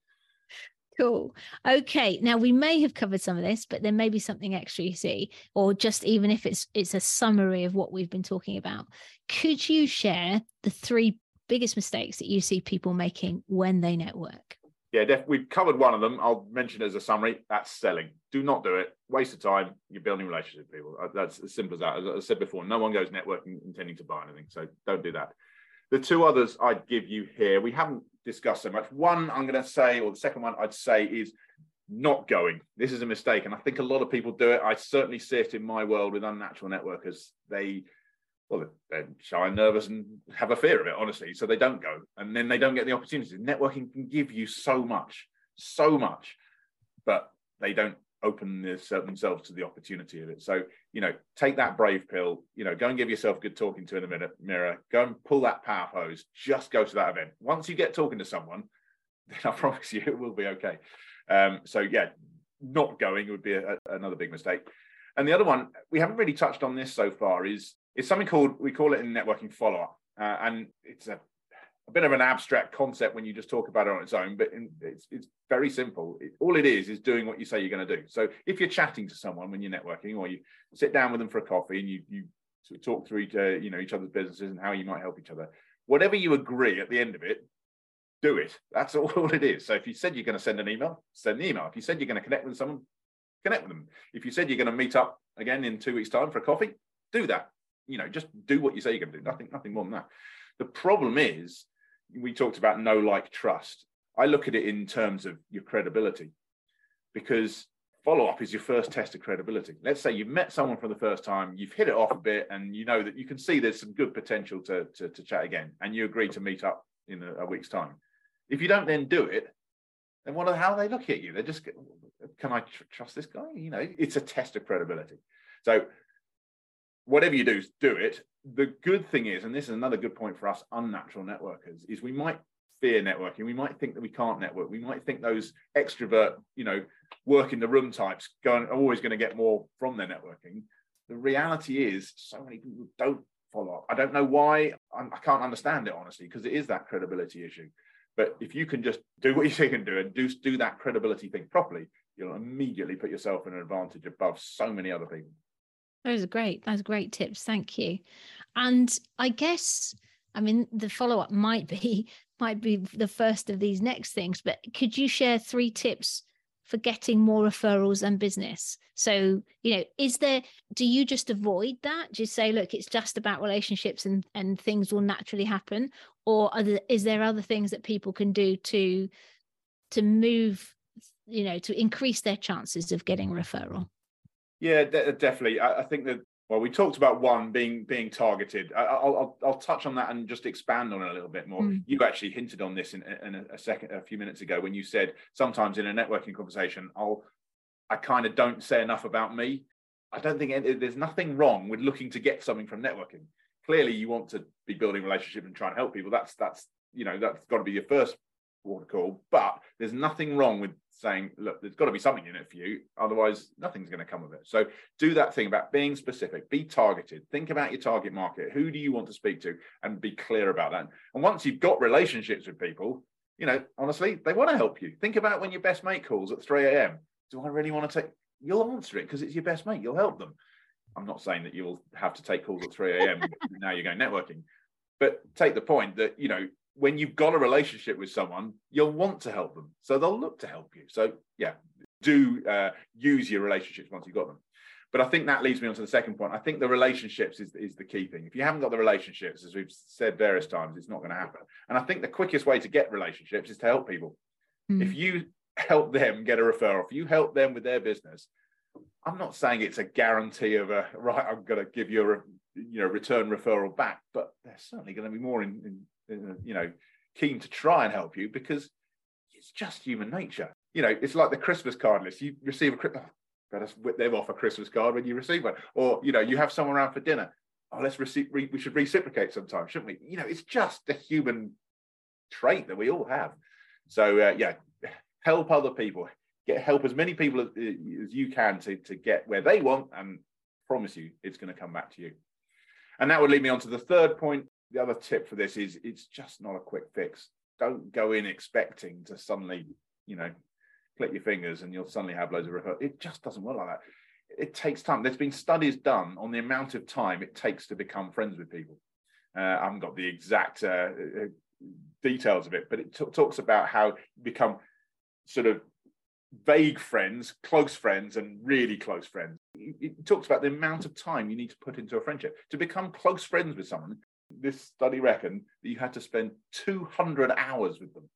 Cool. Okay. Now we may have covered some of this, but there may be something extra you see, or just even if it's it's a summary of what we've been talking about. Could you share the three biggest mistakes that you see people making when they network? Yeah, def- we've covered one of them. I'll mention as a summary. That's selling. Do not do it. Waste of time. You're building relationships with people. Uh, that's as simple as that. As I said before, no one goes networking intending to buy anything. So don't do that. The two others I'd give you here, we haven't discussed so much. One I'm going to say, or the second one I'd say is not going. This is a mistake. And I think a lot of people do it. I certainly see it in my world with unnatural networkers. They well, they're shy and nervous and have a fear of it, honestly. So they don't go, and then they don't get the opportunity. Networking can give you so much, so much, but they don't open themselves to the opportunity of it. So you know, take that brave pill. You know, go and give yourself good talking to in a minute mirror. Go and pull that power pose, Just go to that event. Once you get talking to someone, then I promise you it will be okay. Um, so yeah, not going would be a, another big mistake. And the other one we haven't really touched on this so far is it's something called we call it in networking follow up, uh, and it's a, a, bit of an abstract concept when you just talk about it on its own, but in, it's it's very simple. It, all it is is doing what you say you're going to do. So if you're chatting to someone when you're networking, or you sit down with them for a coffee and you you sort of talk through each, uh, you know each other's businesses and how you might help each other, whatever you agree at the end of it, do it. That's all, all it is. So if you said you're going to send an email, send an email. If you said you're going to connect with someone, connect with them. If you said you're going to meet up again in two weeks' time for a coffee, do that you know, just do what you say you're going to do. Nothing, nothing more than that. The problem is, we talked about no like trust. I look at it in terms of your credibility, because follow up is your first test of credibility. Let's say you've met someone for the first time, you've hit it off a bit, and you know that you can see there's some good potential to to, to chat again, and you agree to meet up in a, a week's time. If you don't then do it, then what? How they look at you? They're just, can I tr- trust this guy? You know, it's a test of credibility. So whatever you do, do it. The good thing is, and this is another good point for us unnatural networkers, is we might fear networking. We might think that we can't network. We might think those extrovert, you know, work in the room types going are always going to get more from their networking. The reality is, so many people don't follow up. I don't know why. I'm, I can not understand it honestly because it is that credibility issue. But if you can just do what you say you can do and do do that credibility thing properly, you'll immediately put yourself in an advantage above so many other people. Those are great. Those are great tips. Thank you. And I guess, I mean, the follow up might be might be the first of these next things, but could you share three tips for getting more referrals and business? So, you know, is there, do you just avoid that? Just say, look, it's just about relationships and, and things will naturally happen? Or there, is there other things that people can do to, to move, you know, to increase their chances of getting referral? Yeah, de- definitely. I, I, think that well, we talked about one being being targeted. I, will I'll I'll touch on that and just expand on it a little bit more. Mm. You actually hinted on this in, in a, a second, a few minutes ago, when you said sometimes in a networking conversation, I'll I kind of don't say enough about me. I don't think any, there's nothing wrong with looking to get something from networking. Clearly, you want to be building relationship and try and help people. That's that's you know that's got to be your first water call. But there's nothing wrong with saying, look, there's got to be something in it for you. Otherwise, nothing's going to come of it. So do that thing about being specific, be targeted, think about your target market. Who do you want to speak to? And be clear about that. And once you've got relationships with people, you know, honestly, they want to help you. Think about when your best mate calls at 3 a.m. Do I really want to take? You'll answer it because it's your best mate. You'll help them. I'm not saying that you'll have to take calls at 3 a.m. now you're going networking, but take the point that you know when you've got a relationship with someone, you'll want to help them. So they'll look to help you. So yeah, do uh, use your relationships once you've got them. But I think that leads me on to the second point. I think the relationships is, is the key thing. If you haven't got the relationships, as we've said various times, it's not going to happen. And I think the quickest way to get relationships is to help people. Mm. If you help them get a referral, if you help them with their business, I'm not saying it's a guarantee of a right. I'm going to give you a you know return referral back, but they're certainly going to be more in, in you know, keen to try and help you because it's just human nature. You know, it's like the Christmas card list. You receive a oh, better whip them off a Christmas card when you receive one, or you know, you have someone around for dinner. Oh, let's receive. Re- we should reciprocate sometime, shouldn't we? You know, it's just a human trait that we all have. So uh, yeah, help other people. Get help as many people as, as you can to to get where they want, and promise you, it's going to come back to you. And that would lead me on to the third point, the other tip for this is it's just not a quick fix. Don't go in expecting to suddenly, you know, click your fingers and you'll suddenly have loads of referrals. It just doesn't work like that. It takes time. There's been studies done on the amount of time it takes to become friends with people. Uh, I haven't got the exact uh, uh details of it, but it t- talks about how you become sort of vague friends, close friends, and really close friends. It talks about the amount of time you need to put into a friendship to become close friends with someone this study reckoned that you had to spend 200 hours with them.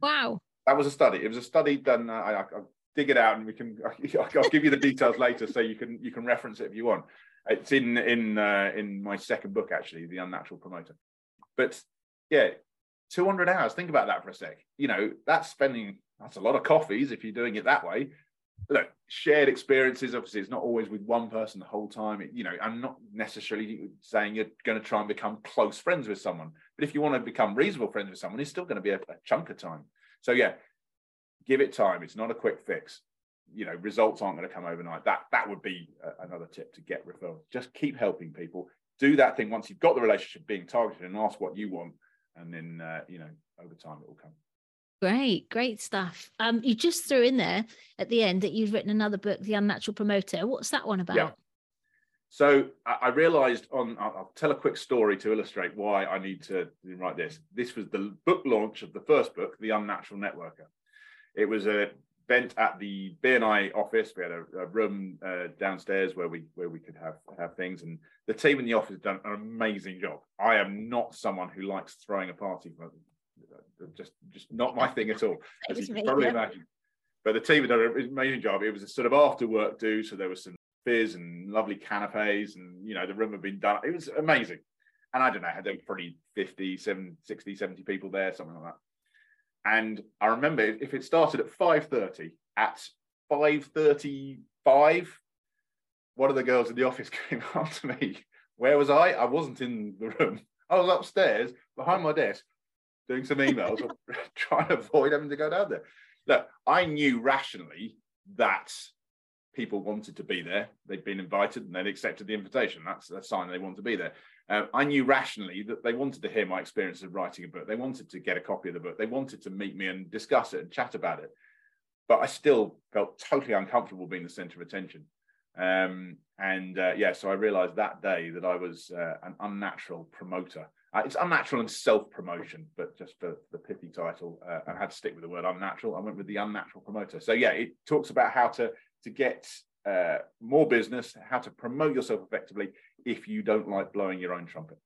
Wow. That was a study. It was a study done. Uh, I, will dig it out and we can. I'll give you the details later, so you can you can reference it if you want. It's in in uh, in my second book actually, The Unnatural Promoter. But yeah, 200 hours. Think about that for a sec. You know, that's spending. That's a lot of coffees if you're doing it that way look, shared experiences. Obviously, it's not always with one person the whole time. It, you know, I'm not necessarily saying you're going to try and become close friends with someone, but if you want to become reasonable friends with someone, it's still going to be a, a chunk of time. So yeah, give it time. It's not a quick fix. You know, results aren't going to come overnight. That that would be a, another tip to get referrals. Just keep helping people. Do that thing once you've got the relationship being targeted and ask what you want, and then uh, you know over time it will come. Great, great stuff. Um, you just threw in there at the end that you've written another book, The Unnatural Promoter. What's that one about? Yeah. So I realized on, I'll tell a quick story to illustrate why I need to write this. This was the book launch of the first book, The Unnatural Networker. It was a event at the BNI office. We had a, a room uh, downstairs where we where we could have have things, and the team in the office done an amazing job. I am not someone who likes throwing a party for just just not my thing at all, as you can probably imagine. But the team had done an amazing job. It was a sort of after work do, so there was some beers and lovely canapes, and you know the room had been done. It was amazing. And I don't know, had there probably 50, 70, 60, 70 people there, something like that. And I remember if it started at 5:30, at 5:35, one of the girls in the office came up to me. Where was I? I wasn't in the room. I was upstairs behind my desk doing some emails, or trying to avoid having to go down there. Look, I knew rationally that people wanted to be there. They'd been invited and they'd accepted the invitation. That's a sign they want to be there. Uh, I knew rationally that they wanted to hear my experience of writing a book. They wanted to get a copy of the book. They wanted to meet me and discuss it and chat about it. But I still felt totally uncomfortable being the center of attention. Um, and uh, yeah, so I realized that day that I was uh, an unnatural promoter. Uh, it's unnatural and self promotion, but just for the pithy title, uh, I had to stick with the word unnatural. I went with the unnatural promoter. So yeah, it talks about how to to get uh, more business, how to promote yourself effectively if you don't like blowing your own trumpet.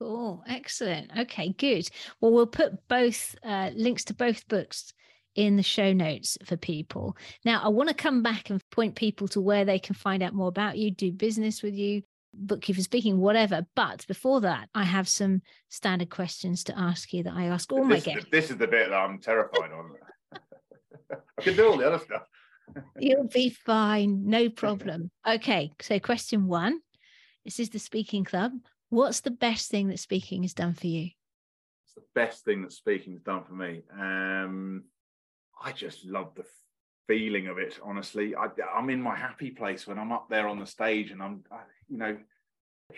Oh, excellent. Okay, good. Well, we'll put both uh, links to both books in the show notes for people. Now, I want to come back and point people to where they can find out more about you, do business with you, book you for speaking, whatever. But before that, I have some standard questions to ask you that I ask all this my guests. The, this is the bit that I'm terrified on. I can do all the other stuff. You'll be fine, no problem. Okay, so question one. This is the speaking club. What's the best thing that speaking has done for you? It's the best thing that speaking has done for me. Um, I just love the feeling of it. Honestly, I, am in my happy place when I'm up there on the stage, and I'm, I, you know,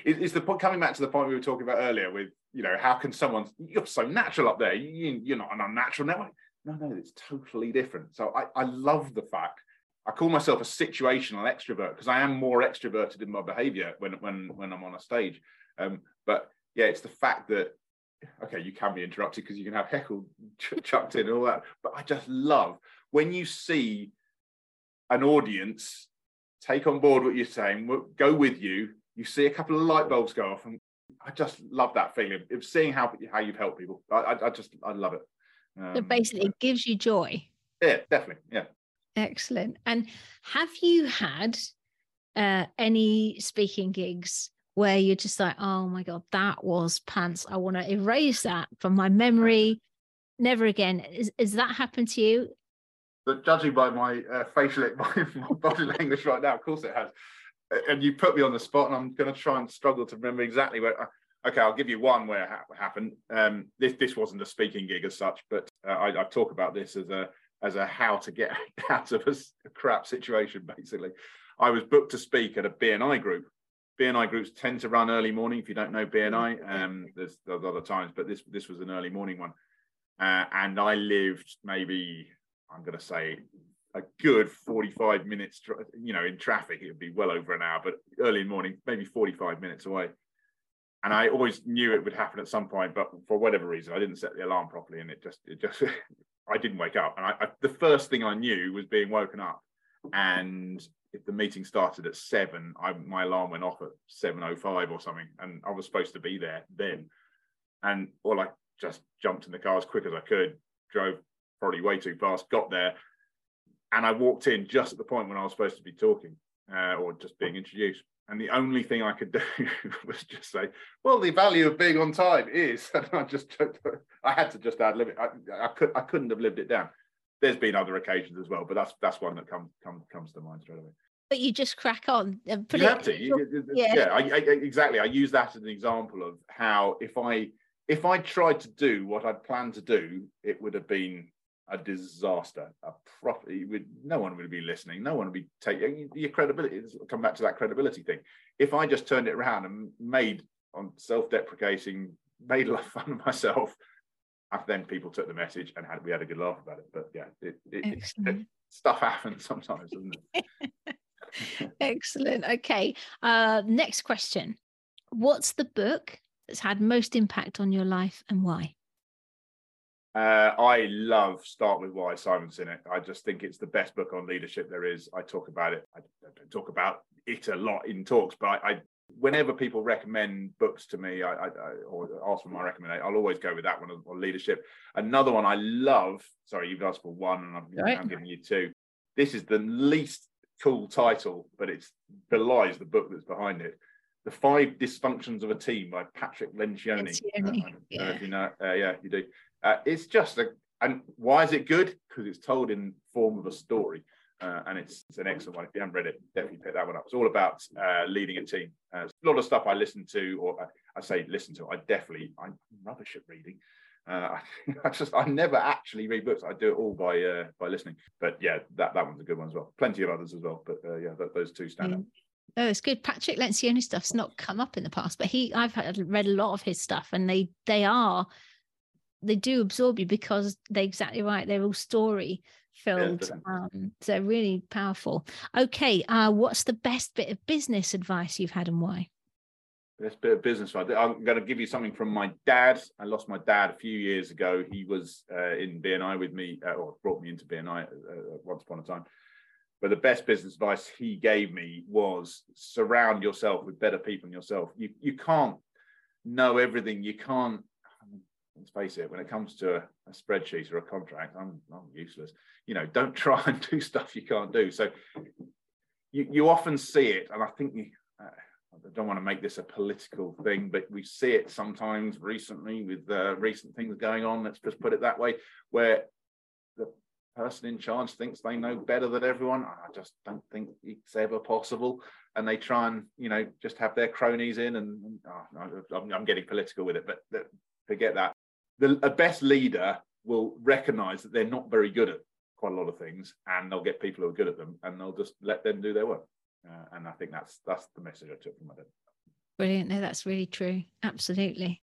it, it's the coming back to the point we were talking about earlier with, you know, how can someone? You're so natural up there. You, you're not an unnatural network. No, no, it's totally different. So I, I love the fact I call myself a situational extrovert because I am more extroverted in my behavior when when when I'm on a stage. Um, but yeah, it's the fact that okay, you can be interrupted because you can have heckle ch- chucked in and all that. But I just love when you see an audience take on board what you're saying, go with you. You see a couple of light bulbs go off, and I just love that feeling of seeing how how you've helped people. I, I, I just I love it. Um, so basically, it gives you joy. Yeah, definitely. Yeah. Excellent. And have you had uh, any speaking gigs where you're just like, oh my God, that was pants. I want to erase that from my memory. Never again. Is, is that happened to you? But judging by my uh, facial, my, my body language right now, of course it has. And you put me on the spot, and I'm going to try and struggle to remember exactly where. Uh, okay, I'll give you one where it ha- happened. Um, this this wasn't a speaking gig as such, but uh, I, I, talk about this as a as a how to get out of a, a crap situation. Basically, I was booked to speak at a BNI group, BNI groups tend to run early morning. If you don't know BNI, um, there's, there's other times, but this this was an early morning one, uh, and I lived maybe I'm going to say a good 45 minutes. You know, in traffic it would be well over an hour, but early in the morning, maybe 45 minutes away. And I always knew it would happen at some point, but for whatever reason, I didn't set the alarm properly, and it just it just I didn't wake up. And I, I the first thing I knew was being woken up, and if the meeting started at seven, I, my alarm went off at seven oh five or something, and I was supposed to be there then. And well, I just jumped in the car as quick as I could, drove probably way too fast, got there, and I walked in just at the point when I was supposed to be talking uh, or just being introduced. And the only thing I could do was just say, "Well, the value of being on time is," and I just, I had to just add limit. I, I could, I couldn't have lived it down. There's been other occasions as well, but that's that's one that comes comes comes to mind straight away. But you just crack on and put you it, have to. You, yeah, yeah I, I, exactly. I use that as an example of how if i if i tried to do what i'd planned to do it would have been a disaster a profit would no one would be listening no one would be taking your credibility come back to that credibility thing if i just turned it around and made on self-deprecating made a lot of fun of myself after then people took the message and had we had a good laugh about it but yeah it, it, it stuff happens sometimes doesn't it Excellent. Okay. Uh, next question. What's the book that's had most impact on your life and why? Uh, I love Start with Why, Simon Sinek. I just think it's the best book on leadership there is. I talk about it. I, don't talk about it a lot in talks, but I, I whenever people recommend books to me, I, I, or ask for my recommendation, I'll always go with that one on, leadership. Another one I love. Sorry, you've asked for one, and I'm, right. I'm giving you two. This is the least cool title, but it belies the book that's behind it. The Five Dysfunctions of a Team by Patrick Lencioni. Lencioni. Uh, yeah. if you know, uh, yeah, you do. Uh, it's just a, and why is it good? Because it's told in form of a story. Uh, and it's, it's an excellent one. If you haven't read it, definitely pick that one up. It's all about uh, leading a team. Uh, a lot of stuff I listen to, or I, I say listen to. I definitely I'm rubbish at reading, uh, I just I never actually read books. I do it all by uh, by listening. But yeah, that that one's a good one as well. Plenty of others as well, but uh, yeah, th- those two stand out. Oh, it's good. Patrick Lencioni stuff's not come up in the past, but he I've read a lot of his stuff, and they they are they do absorb you because they're exactly right. They're all story filled. Um, so really powerful. Okay, uh, what's the best bit of business advice you've had and why? This bit of business. Advice. I'm going to give you something from my dad. I lost my dad a few years ago. He was uh, in BNI with me, uh, or brought me into BNI uh, once upon a time. But the best business advice he gave me was surround yourself with better people than yourself. You you can't know everything. You can't let's face it, when it comes to a, spreadsheet or a contract, I'm, I'm useless. You know, don't try and do stuff you can't do. So you, you often see it, and I think you, uh, I don't want to make this a political thing, but we see it sometimes recently with uh, recent things going on. Let's just put it that way, where the person in charge thinks they know better than everyone. I just don't think it's ever possible. And they try and, you know, just have their cronies in. And oh, I'm, I'm, getting political with it, but forget that. The a best leader will recognize that they're not very good at quite a lot of things, and they'll get people who are good at them, and they'll just let them do their work. Uh, and I think that's that's the message I took from it. Brilliant. No, that's really true. Absolutely.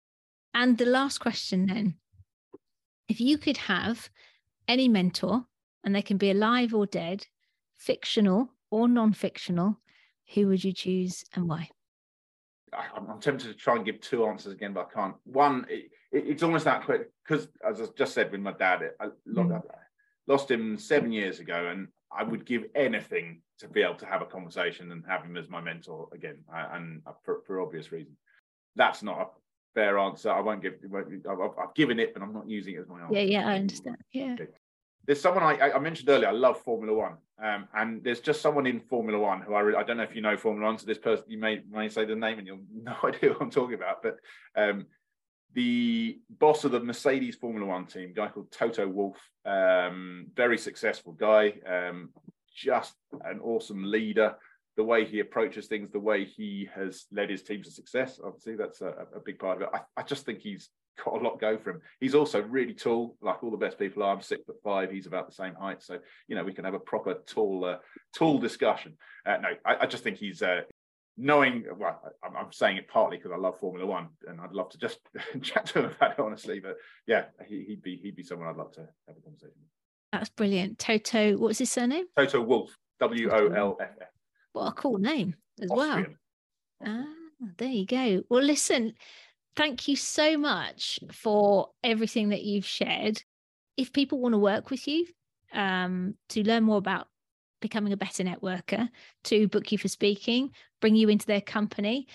And the last question then if you could have any mentor, and they can be alive or dead, fictional or non fictional, who would you choose and why? I'm tempted to try and give two answers again, but I can't. One, it, it's almost that quick because, as I just said with my dad, I mm. lost him seven years ago, and I would give anything to be able to have a conversation and have him as my mentor again, and for, for obvious reasons. That's not a fair answer. I won't give. I've, I've, given it, but I'm not using it as my answer. Yeah, yeah, I understand. Yeah. There's someone I, I mentioned earlier. I love Formula One, um, and there's just someone in Formula One who I really, I don't know if you know Formula One. So this person, you may may say the name and you'll no idea what I'm talking about, but um, the boss of the Mercedes Formula One team, guy called Toto Wolff, um, very successful guy, um, just an awesome leader. The way he approaches things, the way he has led his team to success, obviously that's a, a big part of it. I, I, just think he's got a lot go for him. He's also really tall, like all the best people are. I'm six foot five. He's about the same height, so you know we can have a proper tall, uh, tall discussion. Uh, no, I, I, just think he's uh, knowing well I'm, saying it partly because i love formula one and i'd love to just chat to him about it honestly but yeah he, would be he'd be someone i'd love to have a conversation with. That's brilliant. Toto what's his surname? Toto wolff w-o-l-f-f what a cool name as Austrian. well ah there you go. Well listen thank you so much for everything that you've shared. If people want to work with you um, to learn more about becoming a better networker to book you for speaking, bring you into their company,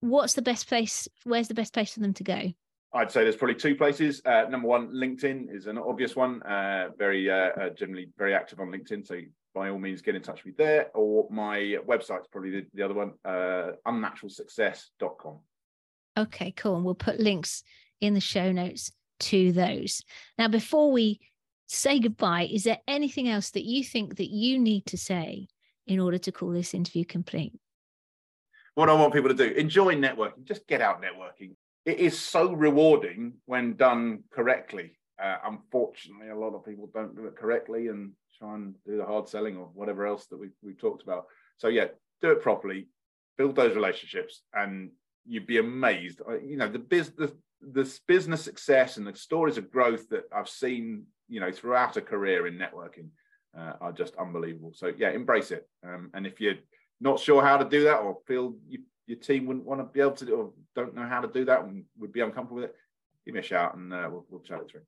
what's the best place? Where's the best place for them to go? I'd say there's probably two places. Uh, number one, LinkedIn is an obvious one. Uh, very uh, uh generally very active on LinkedIn, so by all means get in touch with me there. Or my website's probably the, the other one, uh, unnaturalsuccess.com. Okay, cool. And we'll put links in the show notes to those. Now, before we say goodbye, is there anything else that you think that you need to say in order to call this interview complete? What I want people to do, enjoy networking, just get out networking. It is so rewarding when done correctly. Uh, unfortunately, a lot of people don't do it correctly and try and do the hard selling or whatever else that we've, we've talked about. So, yeah, do it properly, build those relationships, and you'd be amazed. Uh, you know, the business, this business success and the stories of growth that I've seen you know throughout a career in networking uh, are just unbelievable. So yeah, embrace it. Um, and if you're not sure how to do that, or feel you, your team wouldn't want to be able to do, or don't know how to do that, and would be uncomfortable with it, give me a shout, and uh, we'll, we'll chat it through.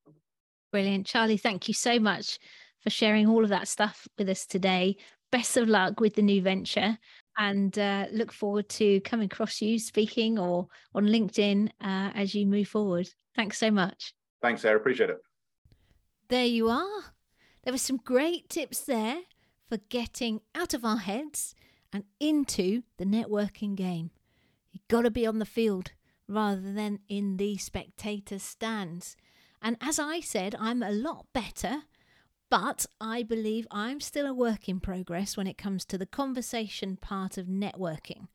Brilliant, Charlie. Thank you so much for sharing all of that stuff with us today. Best of luck with the new venture and uh, look forward to coming across you speaking or on LinkedIn uh, as you move forward. Thanks so much. Thanks, Sarah. Appreciate it. There you are. There were some great tips there for getting out of our heads and into the networking game. You've got to be on the field rather than in the spectator stands. And as I said, I'm a lot better, but I believe I'm still a work in progress when it comes to the conversation part of networking.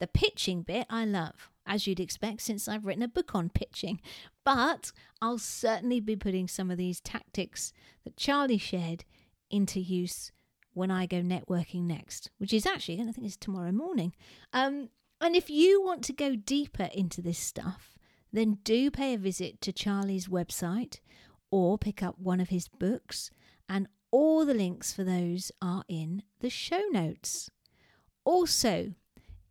The pitching bit I love as you'd expect, since I've written a book on pitching. But I'll certainly be putting some of these tactics that Charlie shared into use when I go networking next, which is actually, I think it's tomorrow morning. Um, and if you want to go deeper into this stuff, then do pay a visit to Charlie's website or pick up one of his books, and all the links for those are in the show notes. Also,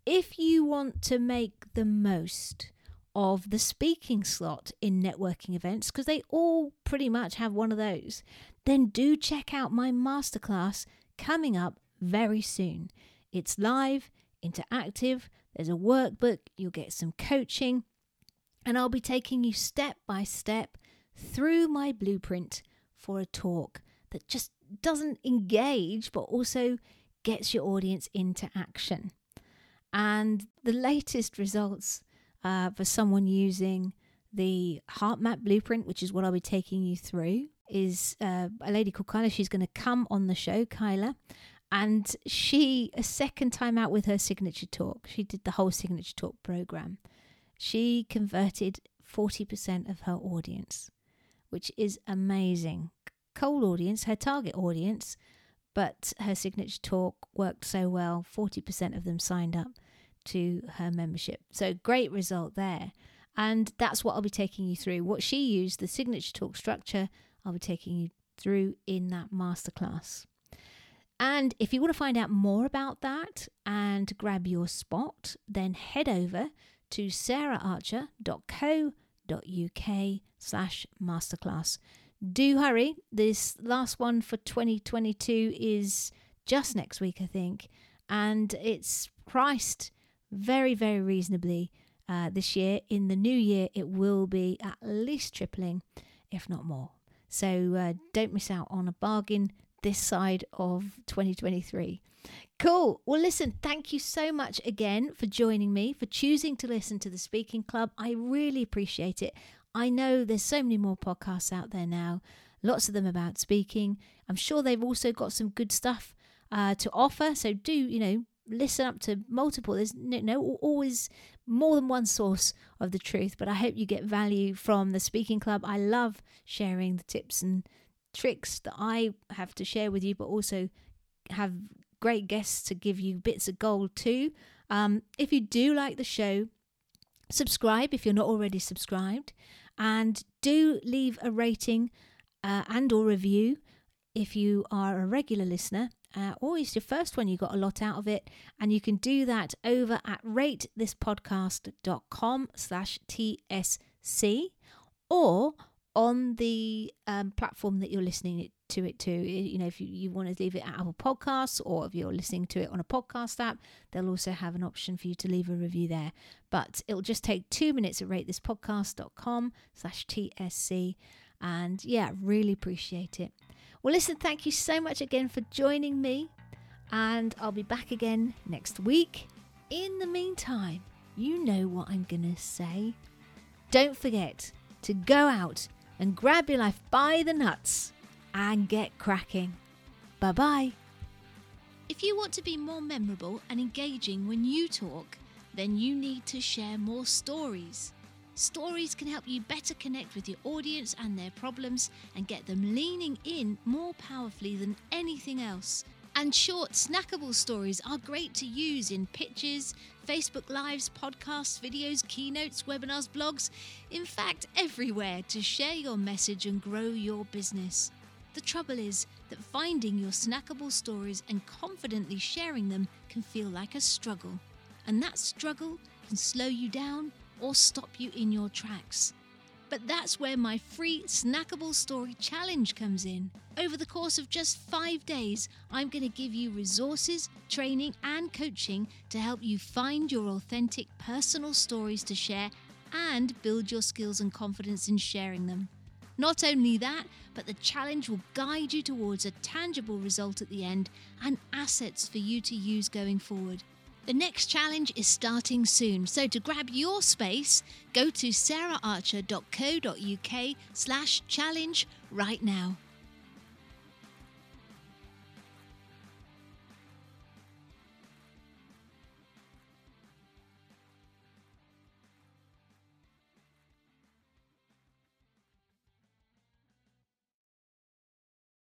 if you want to make the most of the speaking slot in networking events, because they all pretty much have one of those, then do check out my masterclass coming up very soon. It's live, interactive, there's a workbook, you'll get some coaching, and I'll be taking you step by step through my blueprint for a talk that just doesn't engage but also gets your audience into action. And the latest results uh, for someone using the heart map blueprint, which is what I'll be taking you through, is uh, a lady called Kyla. She's going to come on the show, Kyla. And she, a second time out with her signature talk, she did the whole signature talk program. She converted 40% of her audience, which is amazing. Cold audience, her target audience, but her signature talk worked so well, 40% of them signed up to her membership. So great result there. And that's what I'll be taking you through. What she used, the signature talk structure, I'll be taking you through in that masterclass. And if you want to find out more about that and grab your spot, then head over to saraharcher.co.uk slash masterclass. Do hurry. This last one for 2022 is just next week, I think. And it's priced very, very reasonably uh, this year. In the new year, it will be at least tripling, if not more. So uh, don't miss out on a bargain this side of 2023. Cool. Well, listen, thank you so much again for joining me, for choosing to listen to the Speaking Club. I really appreciate it. I know there's so many more podcasts out there now, lots of them about speaking. I'm sure they've also got some good stuff uh, to offer. So do, you know, listen up to multiple. There's no, no, always more than one source of the truth, but I hope you get value from the Speaking Club. I love sharing the tips and tricks that I have to share with you, but also have great guests to give you bits of gold too. Um, if you do like the show, subscribe if you're not already subscribed, and do leave a rating uh, and or review if you are a regular listener uh, or it's your first one, you got a lot out of it. And you can do that over at ratethispodcast.com slash TSC or on the um, platform that you're listening to it too. You know, if you, you want to leave it at Apple Podcasts or if you're listening to it on a podcast app, they'll also have an option for you to leave a review there. But it'll just take two minutes at ratethispodcast.com slash TSC. And yeah, really appreciate it. Well, listen, thank you so much again for joining me, and I'll be back again next week. In the meantime, you know what I'm going to say. Don't forget to go out and grab your life by the nuts and get cracking. Bye bye. If you want to be more memorable and engaging when you talk, then you need to share more stories. Stories can help you better connect with your audience and their problems and get them leaning in more powerfully than anything else. And short, snackable stories are great to use in pitches, Facebook Lives, podcasts, videos, keynotes, webinars, blogs, in fact, everywhere to share your message and grow your business. The trouble is that finding your snackable stories and confidently sharing them can feel like a struggle. And that struggle can slow you down or stop you in your tracks. But that's where my free snackable story challenge comes in. Over the course of just five days, I'm going to give you resources, training, and coaching to help you find your authentic personal stories to share and build your skills and confidence in sharing them. Not only that, but the challenge will guide you towards a tangible result at the end and assets for you to use going forward. The next challenge is starting soon, so to grab your space, go to saraharcher.co.uk slash challenge right now.